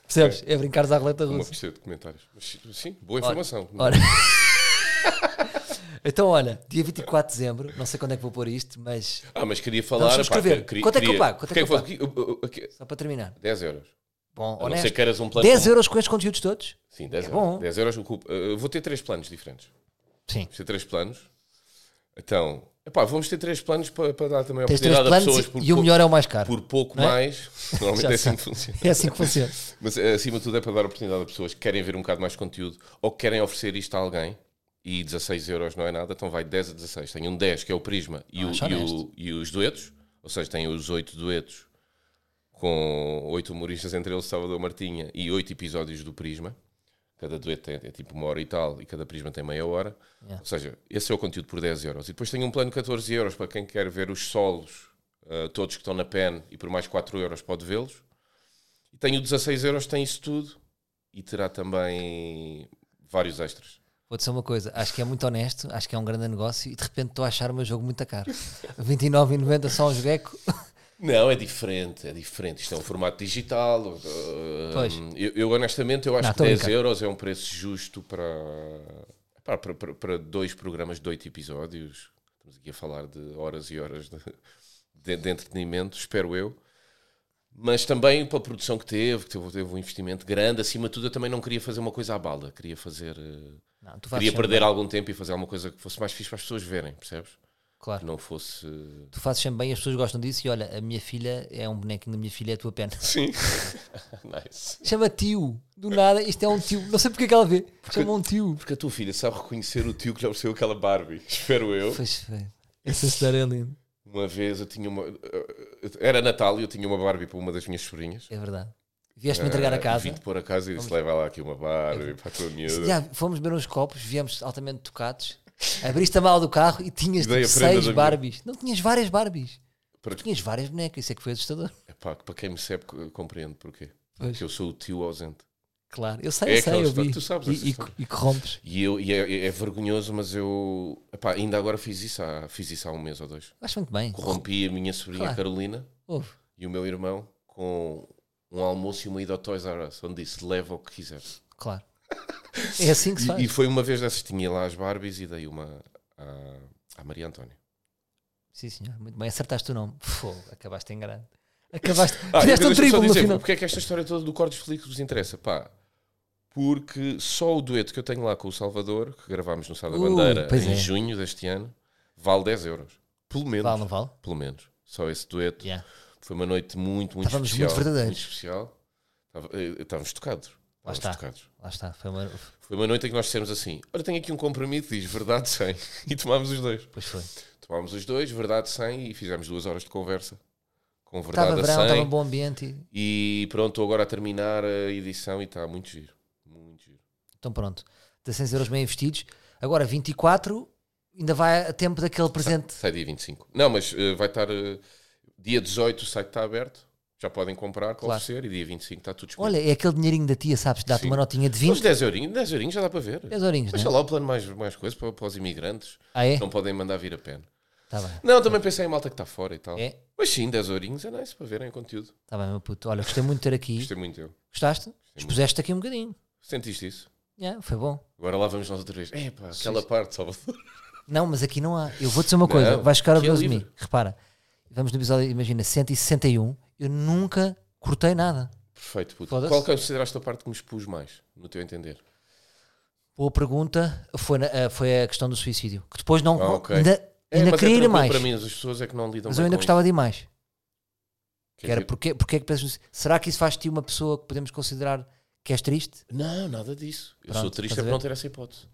Percebes? É brincares à roleta Uma russa. piscina de comentários. Mas, sim, boa informação. Ora. então, olha, dia 24 de dezembro, não sei quando é que vou pôr isto, mas Ah, mas queria falar. subscrever. queria- Quanto é que eu pago? Quanto é que é que eu que eu o- o- só para terminar. 10 euros. Bom, A não ser honesto. que eras um plano. 10 com- euros com estes conteúdos todos? Sim, 10 É euros. bom. 10 euros. eh, vou ter três planos diferentes. Sim. Vamos ter três planos. Então, epá, vamos ter três planos para, para dar também a oportunidade a pessoas e, por, e o pou- melhor é o mais caro. por pouco é? mais. Normalmente é assim que funciona. É assim que funciona. Mas eh, acima de tudo é para dar oportunidade a pessoas que querem ver um bocado mais conteúdo ou que querem oferecer isto a alguém e 16 euros não é nada, então vai de 10 a 16. Tem um 10 que é o Prisma e, o- Acho e o- e os duetos, ou seja, tem os 8 duetos com 8 humoristas, entre eles Salvador Martinha, e 8 episódios do Prisma. Cada dueto tem, é tipo uma hora e tal, e cada Prisma tem meia hora. Yeah. Ou seja, esse é o conteúdo por 10 euros. E depois tem um plano de 14 euros para quem quer ver os solos, eh, todos que estão na PEN, e por mais 4 euros pode vê-los. E tem o 16 euros, tem isso tudo. E terá também vários extras. Vou dizer uma coisa, acho que é muito honesto, acho que é um grande negócio e de repente estou a achar o meu jogo muito caro. 29,90 só um jogueco. Não, é diferente, é diferente. Isto é um formato digital. uh. Eu, eu, honestamente eu acho Não, que tô a 10 brincar. euros é um preço justo para, para, para, para dois programas de 8 episódios. Estamos aqui a falar de horas e horas de, de, de entretenimento, espero eu. Mas também para a produção que teve, que teve, teve um investimento grande, acima de tudo, eu também não queria fazer uma coisa à balda. Queria fazer. uh, Não, fazes queria perder algum tempo e fazer alguma coisa que fosse mais fixe para as pessoas verem, percebes? Que Claro. não fosse. Tu fazes sempre bem, as pessoas gostam disso e olha, a minha filha é um bonequinho da minha filha, é a tua pena. Sim. nice. Chama tio, do nada, isto é um tio. Não sei porque é que ela vê, chama um tio. Porque a tua filha sabe reconhecer o tio que lhe ofereceu aquela Barbie. Espero eu. Pois foi. Essa história é linda. Uma vez eu tinha uma. Era Natal e eu tinha uma Barbie para uma das minhas sobrinhas. É verdade. Vieste-me entregar a Ah, casa. Vim-te pôr a casa e disse: leva lá aqui uma Barbie para a tua miúda. Já, fomos beber uns copos, viemos altamente tocados. Abriste a mala do carro e tinhas Dei tipo, seis Barbies. Não tinhas várias Barbies. Para, Tinhas várias bonecas, isso é que foi assustador. epá, para quem me sabe, co- compreende porquê. Pois. Porque eu sou o tio ausente. Claro, eu sei, É eu sei, eu vi. tu sabes e, e, e corrompes. E, eu, e é, é vergonhoso, mas eu. epá, ainda agora fiz isso, há, fiz isso há um mês ou dois. Acho muito bem. Corrompi a minha sobrinha Claro. Carolina Ouve. e o meu irmão com um almoço e uma ida ao Toys R Us, onde disse: leva o que quiser. Claro. É assim que se faz. E, e foi uma vez dessas, tinha lá as Barbies e dei uma à, à Maria Antónia. Sim, senhor. Muito bem. Acertaste o nome. Fogo, acabaste em grande. Acabaste. Ah, Fizeste um triplo no final. Porque é que esta história toda do Cortes Feliz vos interessa? Pá, porque só o dueto que eu tenho lá com o Salvador, que gravámos no Sá da Ui, Bandeira em é. junho deste ano, vale 10 euros. Pelo menos. Vale, não vale? Pelo menos. Só esse dueto. Yeah. Foi uma noite muito, muito Estávamos especial. muito verdadeiros. Muito especial. Eh, Estávamos tocados. Lá está. tocados. Lá está. Foi uma... Foi uma noite em que nós dissemos assim: Olha, tenho aqui um compromisso, diz verdade 100. E tomámos os dois. Pois foi. Tomámos os dois, verdade 100, e fizemos duas horas de conversa. Com Estava verdade verão, a estava 100. um bom ambiente. e- pronto, estou agora a terminar a edição e está muito giro. Muito giro. Então pronto. 16 euros bem investidos. Agora 24, ainda vai a tempo daquele presente. Sai dia 25. Não, mas eh, vai estar eh, dia 18, o site está aberto. Já podem comprar, Claro. oferecer, e dia 25 está tudo disponível. Olha, é aquele dinheirinho da tia, sabes? Dá-te Sim. uma notinha de Uns 20. 10 eurinhos, 10 eurinhos já dá para ver. 10 eurinhos, Deixa não é? lá o plano mais, mais coisa para, para os imigrantes. Ah, é? Não podem mandar vir a pena. Está bem. Não, também pensei em malta que está fora e tal. É? Mas sim, 10 eurinhos é nice para verem o conteúdo. Está bem, meu puto. Olha, gostei muito de ter aqui. Gostei muito eu. Gostaste? muito. Expuseste aqui um bocadinho. Sentiste isso? Yeah, foi bom. Agora lá vamos nós outra vez. É pá, aquela parte, Salvador. Não, mas aqui não há. Eu vou dizer uma coisa, Não, vais ficar orgulhoso de mim. Repara, vamos no episódio, imagina, 161, eu nunca cortei nada. Perfeito, puto. Qual que consideraste a parte que me expus mais, no teu entender? Boa pergunta, foi, na- eh, foi a questão do suicídio. Que depois não. Ah, ok. Ainda, É, ainda mas queria é ir mais. para mim, as pessoas é que não lidam Mas eu ainda gostava de ir mais. Que Quer era dizer, porque, porque é que pensas? Será que isso faz de ti uma pessoa que podemos considerar que és triste? Não, nada disso. Eu Pronto, sou triste é por não ter essa hipótese.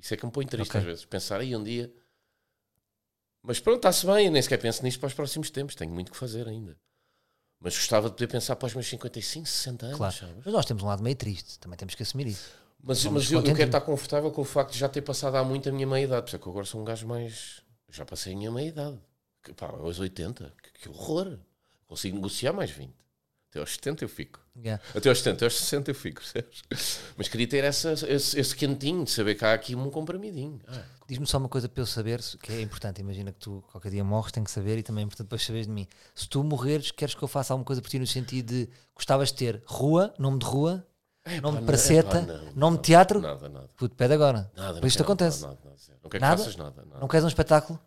Isso é que me põe triste Ok. às vezes. Pensar aí um dia. Mas pronto, está-se bem. Eu nem sequer penso nisto para os próximos tempos. Tenho muito que fazer ainda. Mas gostava de poder pensar para os meus 55, 60 anos, Claro. sabes? Mas nós temos um lado meio triste, também temos que assumir isso. Mas, Somos mas eu, eu quero estar confortável com o facto de já ter passado há muito a minha meia-idade. Por isso é que eu agora sou um gajo mais. Já passei a minha meia-idade. Pá, aos 80. Que, que horror. Consigo negociar mais 20. Até aos 70 eu fico. Yeah. Até aos 70, até aos 60 eu fico, percebes? Mas queria ter essa, esse, esse quentinho de saber que há aqui um comprimidinho. Ah, Diz-me só uma coisa para eu saber, que é importante. Imagina que tu qualquer dia morres, tem que saber, e também é importante depois saberes de mim. Se tu morreres, queres que eu faça alguma coisa por ti no sentido de gostavas de ter rua, nome de rua, é, nome de praceta, é, pá, não, nome de teatro? Nada, nada. Puto, pede agora. nada Por isto acontece. Nada, nada, não Nada? que faças nada. Não queres um espetáculo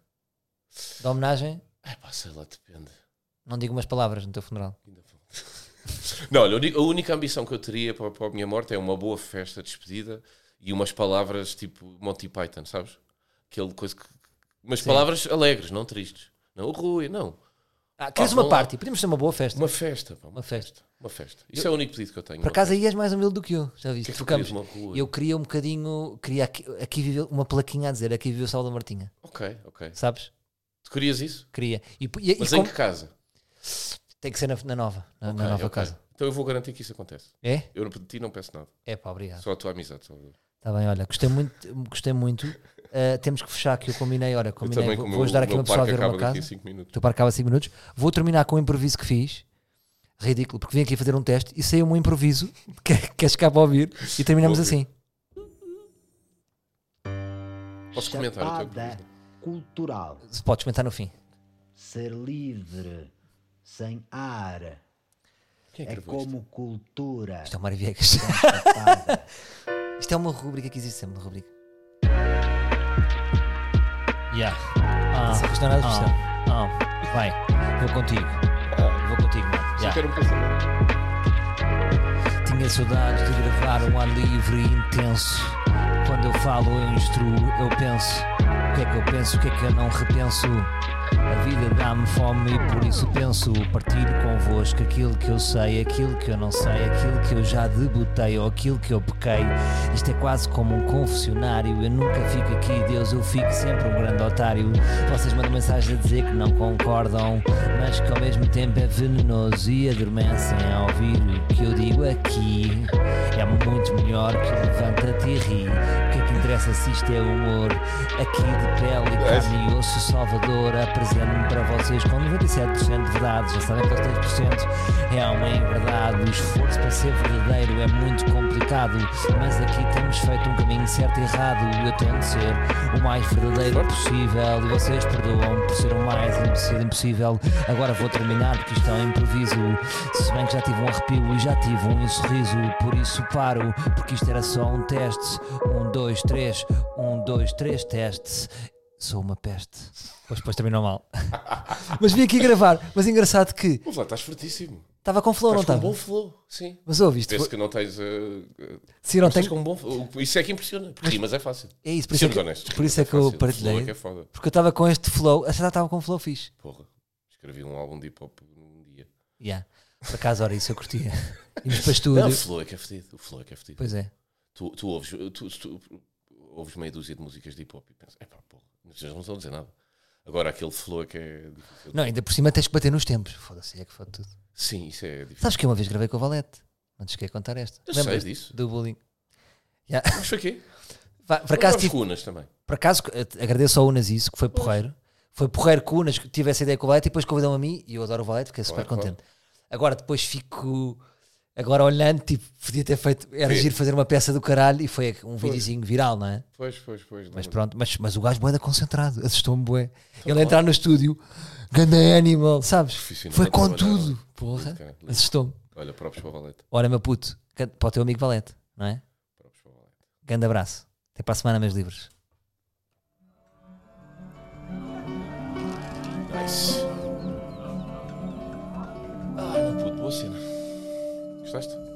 de homenagem? É pá, sei lá, depende. Não digo umas palavras no teu funeral. Ainda. Não, olha, a única ambição que eu teria para, para a minha morte é uma boa festa de despedida e umas palavras tipo Monty Python, sabes? Aquele coisa que. Umas Sim. palavras alegres, não tristes. Não, Rui, não. Ah, queres uma party? Podemos ter uma boa festa. Uma festa, pá, uma, Uma festa. Uma festa. Isso é o único pedido que eu tenho. Por acaso aí és mais humilde do que eu, já viste? que é que? Eu queria um bocadinho, queria aqui, aqui viveu uma plaquinha a dizer, aqui viveu Salvador Martinha, Ok, ok. sabes? Tu querias isso? Queria. E, e, e Mas como- em que casa? Tem que ser na, na nova, na, na Ok, nova ok. casa. Então eu vou garantir que isso acontece. É? Eu de ti não peço nada. É pá, obrigado. Só a tua amizade. Salvador. Está bem, olha, gostei muito, gostei muito. Uh, temos que fechar que eu combinei, olha, combinei, também, vou, vou ajudar aqui uma pessoa a ver uma casa. a 5 minutos. O teu parque acaba 5 minutos. Vou terminar com o improviso que fiz. Ridículo, porque vim aqui fazer um teste e saiu um improviso que queres cá para ouvir e terminamos assim. Posso comentar o teu improviso? cultural. Podes comentar no fim. Ser livre, sem ar. Quem é É gravou isto? como cultura. Isto é o Mário Viegas. chapada. Isto é uma rubrica que existe sempre, uma rubrica. Yeah. Isto não é nada especial. Ah, ah, vai, vou contigo. Ah, Vou contigo, mano. só Yeah. quero um pensamento. Tinha saudades de gravar um ar livre e intenso. Quando eu falo, eu instruo, eu penso. O que é que eu penso, o que é que eu não repenso? A vida dá-me fome e por isso penso partilho convosco aquilo que eu sei, aquilo que eu não sei, aquilo que eu já debutei ou aquilo que eu pequei. Isto é quase como um confessionário. Eu nunca fico aqui, Deus, eu fico sempre um grande otário. Vocês mandam mensagem a dizer que não concordam, mas que ao mesmo tempo é venenoso e adormecem a ouvir o que eu digo aqui. É muito melhor que levanta-te e ri. O que é que interessa se isto é humor? Aqui de pele e carne e osso, Salvador, apresento-me para vocês com 97% de verdade. Já sabem que os 3% é uma verdade. O esforço para ser verdadeiro é muito complicado, mas aqui temos feito um caminho certo e errado. Eu tento ser o mais verdadeiro possível e vocês perdoam por ser o mais impossível. Agora vou terminar porque isto é um improviso. Se bem que já tive um arrepio e já tive um sorriso, por isso paro, porque isto era só um teste. Um, dois, três, um, dois, três testes. Sou uma peste. Depois, depois terminou mal. Mas vim aqui gravar. Mas engraçado que Ouve lá, estás fortíssimo. estava com flow, não Estás com um estava? bom flow. Sim. Mas ouviste? Penso que não tens. Uh, Sim, não estás tenho. com um bom flow. Isso é que impressiona. Porque rimas é fácil. É isso, por isso é que, honestos. por isso é que eu fácil. Flow é partilhei. que é foda. Porque eu estava com este flow. Que já estava com um flow fixe. Porra. Escrevi um álbum de hip hop num dia. Yeah. Por acaso, ora, isso eu curtia. Íamos para estúdio. Não, o flow é que é fedido. O flow é que é fedido. Pois é. Tu, tu ouves, tu, tu, ouves meia dúzia de músicas de hip hop e pensas, é pá, porra, vocês não estão a dizer nada. Agora aquele flow é que é difícil. Não, ainda por cima tens que bater nos tempos. Foda-se, é que foda tudo. Sim, isso é difícil. Sabes que eu uma vez gravei com o Valete? Não te esqueci de contar esta. Lembras sei disso. Do bullying. Yeah. Mas foi quê? Vá, Por acaso, tive- cunas também. por acaso eh, agradeço ao Unas isso, que foi porreiro. Foi porreiro que o Unas que tive essa ideia com o Valete e depois convidou-me a mim e eu adoro o Valete, fiquei super Claro, contente. Agora depois fico. Agora olhando, tipo, podia ter feito. Era giro fazer uma peça do caralho e foi um foi. videozinho viral, não é? Pois, pois, pois. Mas pronto, mas, mas o gajo boeda concentrado, assustou-me boé. Então Ele bom. entrar no estúdio, ganda animal, sabes? Foi com tudo. Não. Porra, assustou-me. Olha, próprios para o Valete. Olha, meu puto, para o teu amigo Valete, não é? Próprios para o Valete. Grande abraço. Até para a semana, meus livros. Nice. Ah, meu puto, boa cena. Sest.